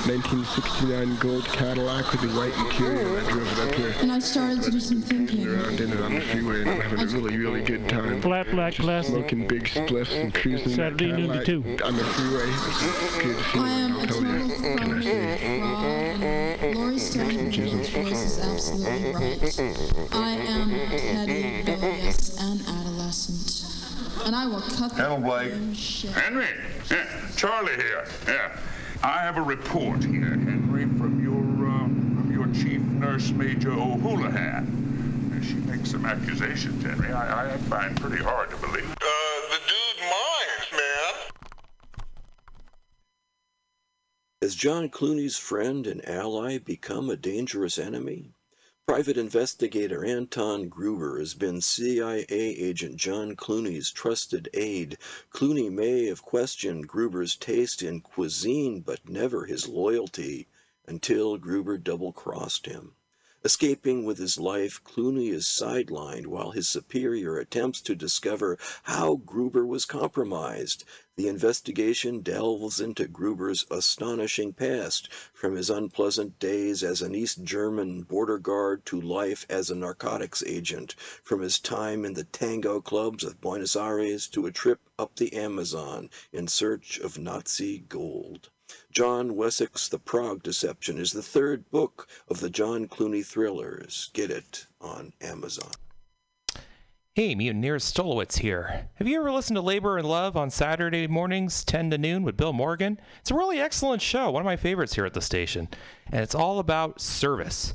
1969 gold Cadillac with the white interior. and I drove it up here. And I started to do some thinking. Around in it on the freeway and I'm having a really, really good time. Flat black Just classic. Smoking big spliffs and cruising that Saturday noon to two. on the freeway. It's good I am feeling, a I'll tell total you. Can I phony say? fraud. Laurie Stone's voice is absolutely right. I am petty, rebellious, and adolescent. And I will cut the Hello, Blake. iron shit. Henry, yeah, Charlie here. Yeah, I have a report here, Henry, from your um, from your chief nurse, Major O'Houlihan. Uh, She makes some accusations, Henry. I, I find pretty hard to believe. Uh, the dude minds, man. Has John Clooney's friend and ally become a dangerous enemy? Private investigator Anton Gruber has been CIA agent John Clooney's trusted aide. Clooney may have questioned Gruber's taste in cuisine, but never his loyalty, until Gruber double crossed him. Escaping with his life, Clooney is sidelined while his superior attempts to discover how Gruber was compromised. The investigation delves into Gruber's astonishing past, from his unpleasant days as an East German border guard to life as a narcotics agent, from his time in the tango clubs of Buenos Aires to a trip up the Amazon in search of Nazi gold. John Wessex The Prague Deception is the third book of the John Clooney thrillers. Get it on Amazon. Hey, Mutineers Stolowitz here. Have you ever listened to Labor and Love on Saturday mornings, 10 to noon with Bill Morgan? It's a really excellent show, one of my favorites here at the station. And it's all about service.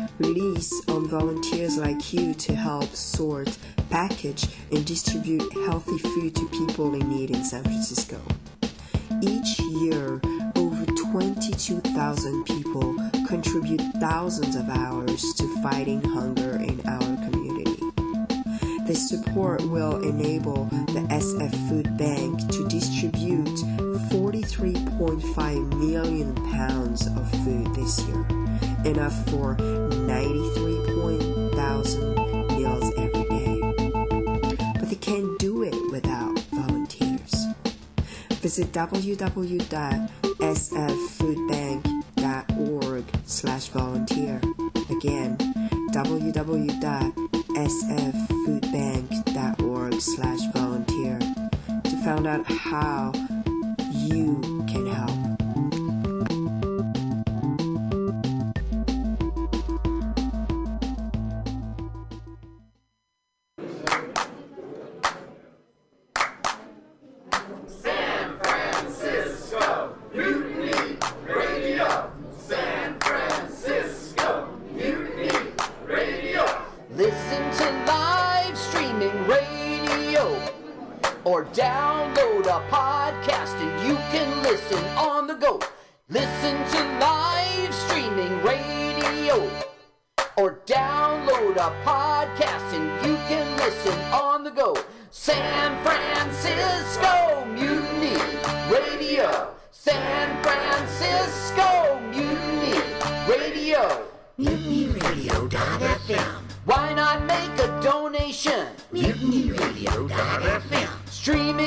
relies on volunteers like you to help sort, package, and distribute healthy food to people in need in San Francisco. Each year, over 22,000 people contribute thousands of hours to fighting hunger in our community. This support will enable the SF Food Bank to distribute 43.5 million pounds of food this year, enough for 93,000 meals every day. But they can't do it without volunteers. Visit www.sffoodbank.org slash volunteer. Again, www.sffoodbank.org slash volunteer to find out how you can help.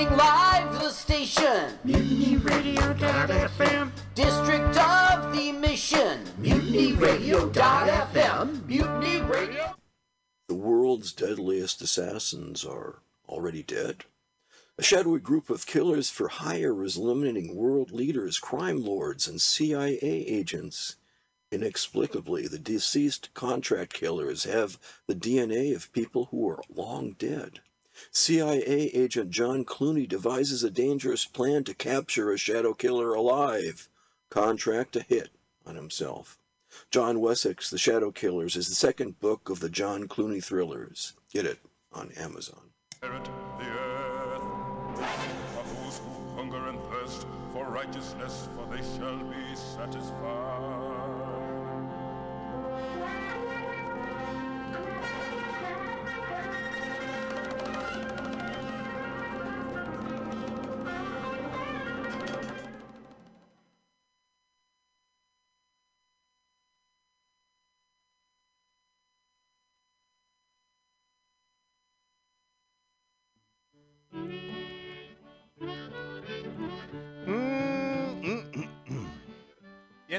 Streaming live the station. MutinyRadio.fm. District of the Mission. MutinyRadio.fm. Mutiny Radio. The world's deadliest assassins are already dead. A shadowy group of killers for hire is eliminating world leaders, crime lords, and CIA agents. Inexplicably, the deceased contract killers have the DNA of people who are long dead. CIA agent John Clooney devises a dangerous plan to capture a shadow killer alive. Contract a hit on himself. John Wessex, The Shadow Killers, is the second book of the John Clooney thrillers. Get it on Amazon. Righteousness, for they shall be satisfied.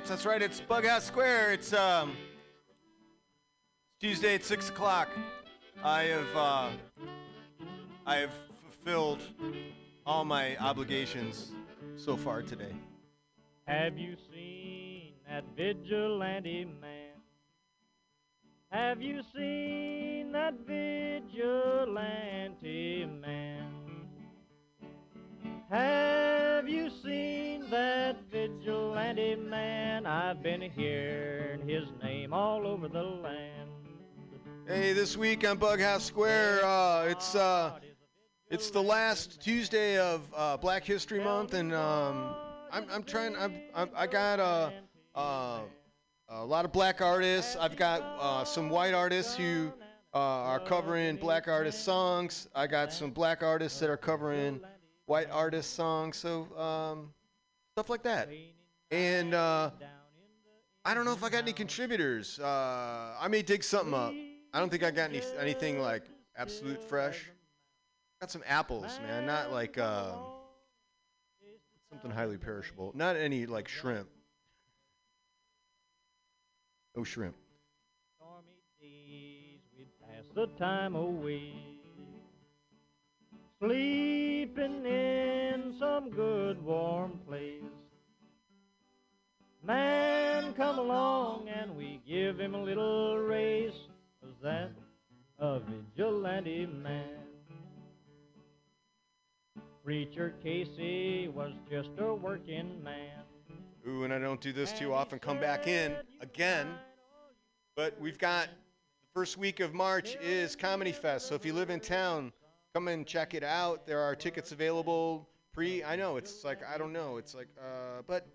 That's right. It's Bug Bughouse Square. It's um Tuesday at six o'clock. I have uh, I have fulfilled all my obligations so far today. Have you seen that vigilante man? Have you seen that vigilante man? Have you seen that vigilante man? I've been hearing his name all over the land. Hey, this week on Bughouse Square, uh, it's uh, it's the last Tuesday of uh, Black History Month, and um, I'm, I'm trying. I'm, I'm I got uh, uh, a lot of black artists. I've got uh, some white artists who uh, are covering black artist songs. I got some black artists that are covering white artist songs. So um, stuff like that. And uh, I don't know if I got any contributors. Uh, I may dig something up. I don't think I got any anything like absolute fresh. Got some apples, man. Not like uh, something highly perishable. Not any like shrimp. No shrimp. The time away. Sleeping in some good warm place. Man, come along and we give him a little race. Was that a vigilante man? Preacher Casey was just a working man. Ooh, and I don't do this too often. Come back in again. But we've got the first week of March is Comedy Fest. So if you live in town, come and check it out. There are tickets available. Pre, I know it's like I don't know. It's like, uh, but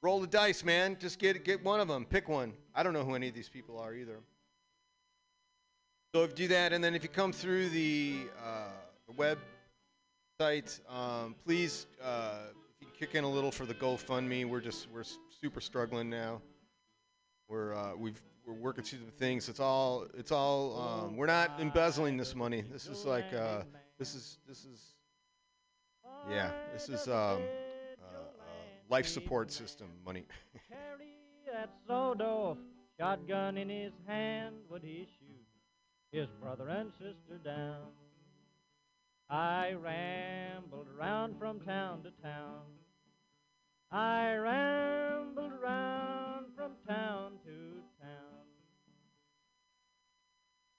roll the dice, man. Just get get one of them. Pick one. I don't know who any of these people are either. So if do that, and then if you come through the, uh, the website, um, please uh, kick in a little for the GoFundMe. We're just we're super struggling now. We're uh, we've we're working through the things. It's all it's all um, we're not embezzling this money. This is like uh, this is this is yeah this is um, uh, uh, life support system money. That [laughs] sawed-off shotgun in his hand would he shoot his brother and sister down. I rambled around from town to town. I rambled around from town to town.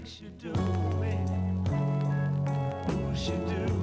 Like she do me, ooh, she do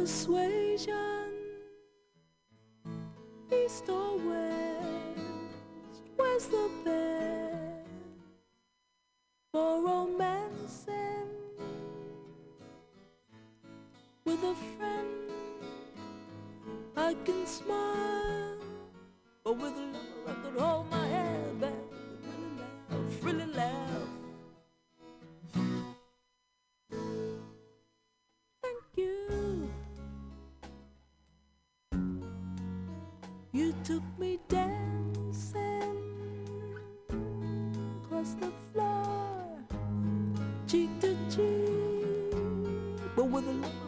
persuasion, east or west, where's the best for romancing with a friend? I can smile. took me dancing across the floor, cheek to cheek, but with a look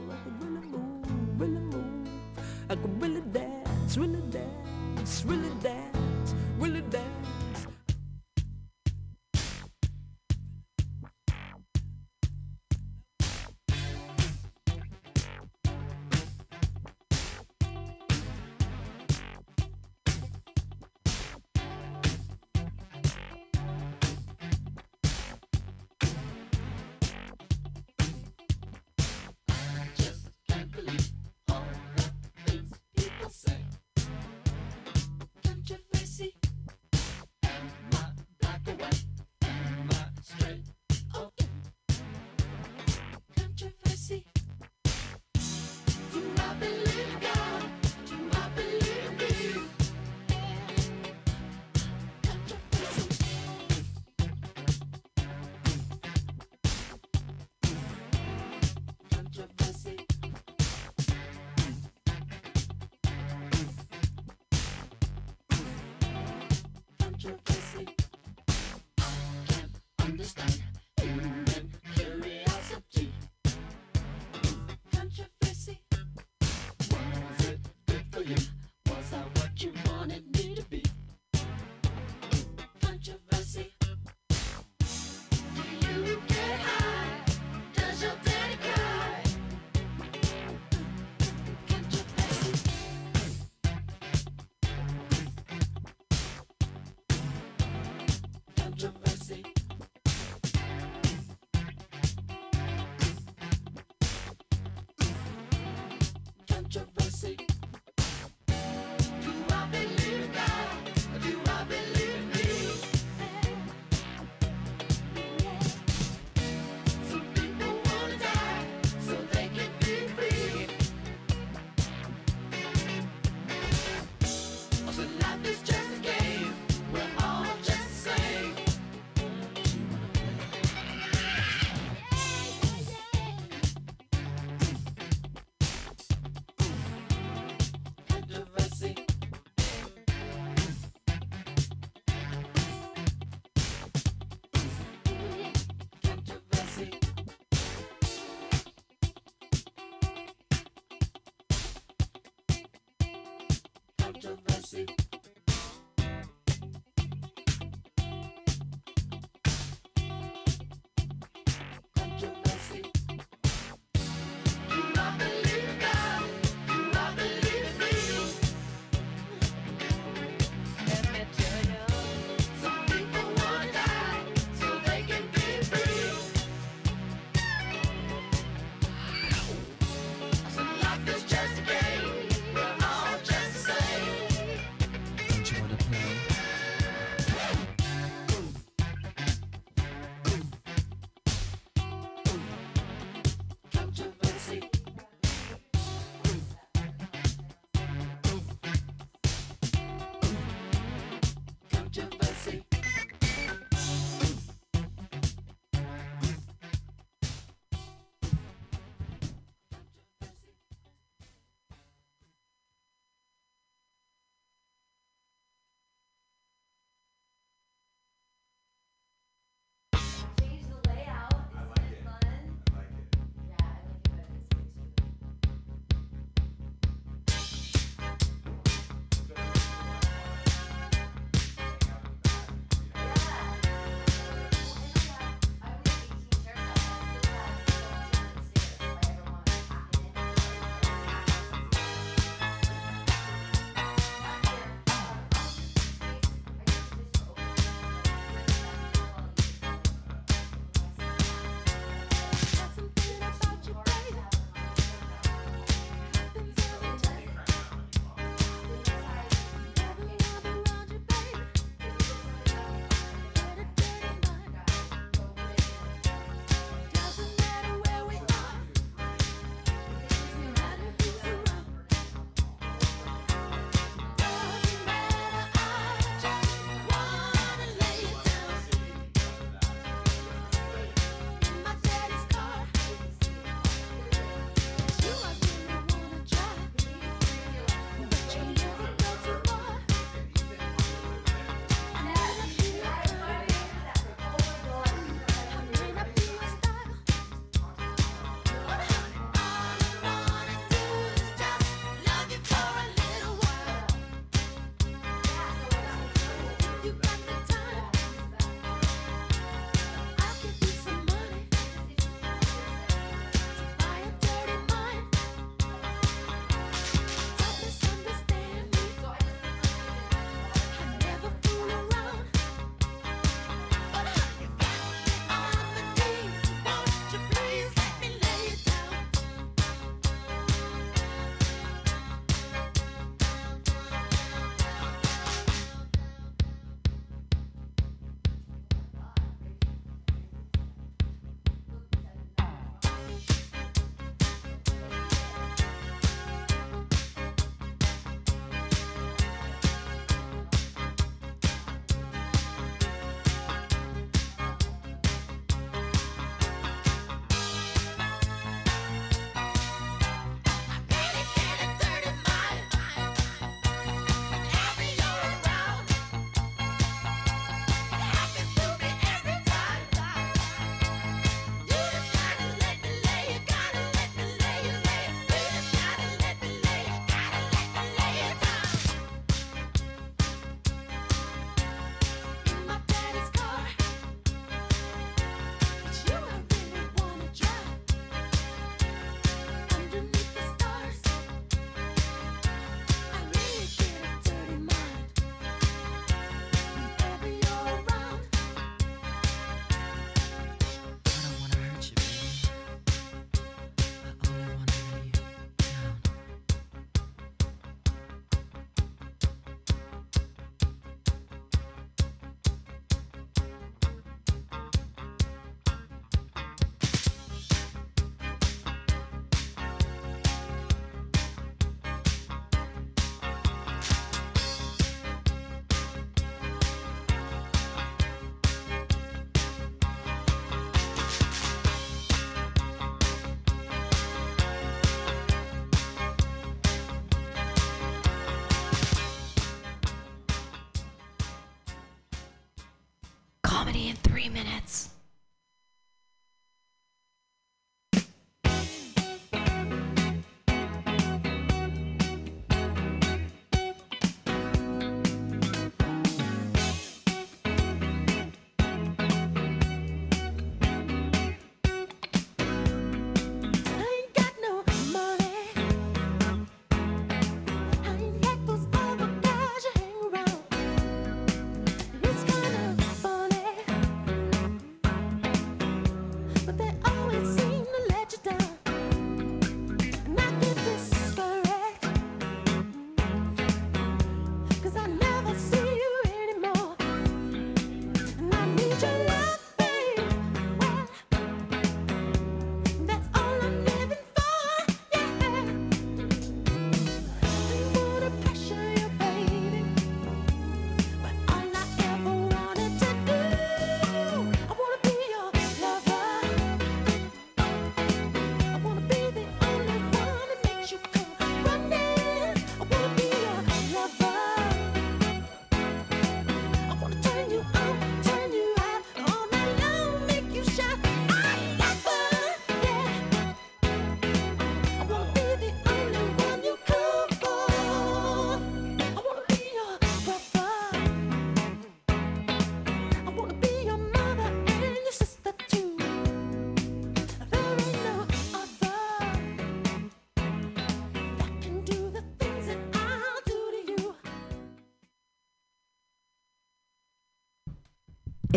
Controversy.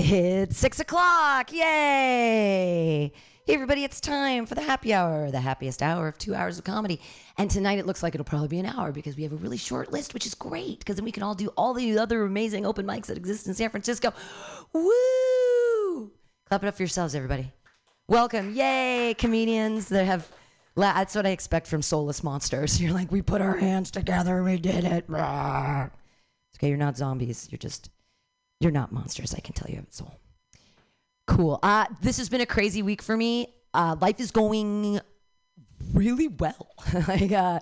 It's six o'clock. Yay! Hey, everybody, it's time for the happy hour, the happiest hour of two hours of comedy. And tonight it looks like it'll probably be an hour because we have a really short list, which is great because then we can all do all the other amazing open mics that exist in San Francisco. Woo! Clap it up for yourselves, everybody. Welcome. Yay, comedians that have. That's what I expect from soulless monsters. You're like, we put our hands together, we did it. It's okay, you're not zombies. You're just, you're not monsters. I can tell you have a soul. Cool. Uh, this has been a crazy week for me. Uh, life is going really well. [laughs] like, uh,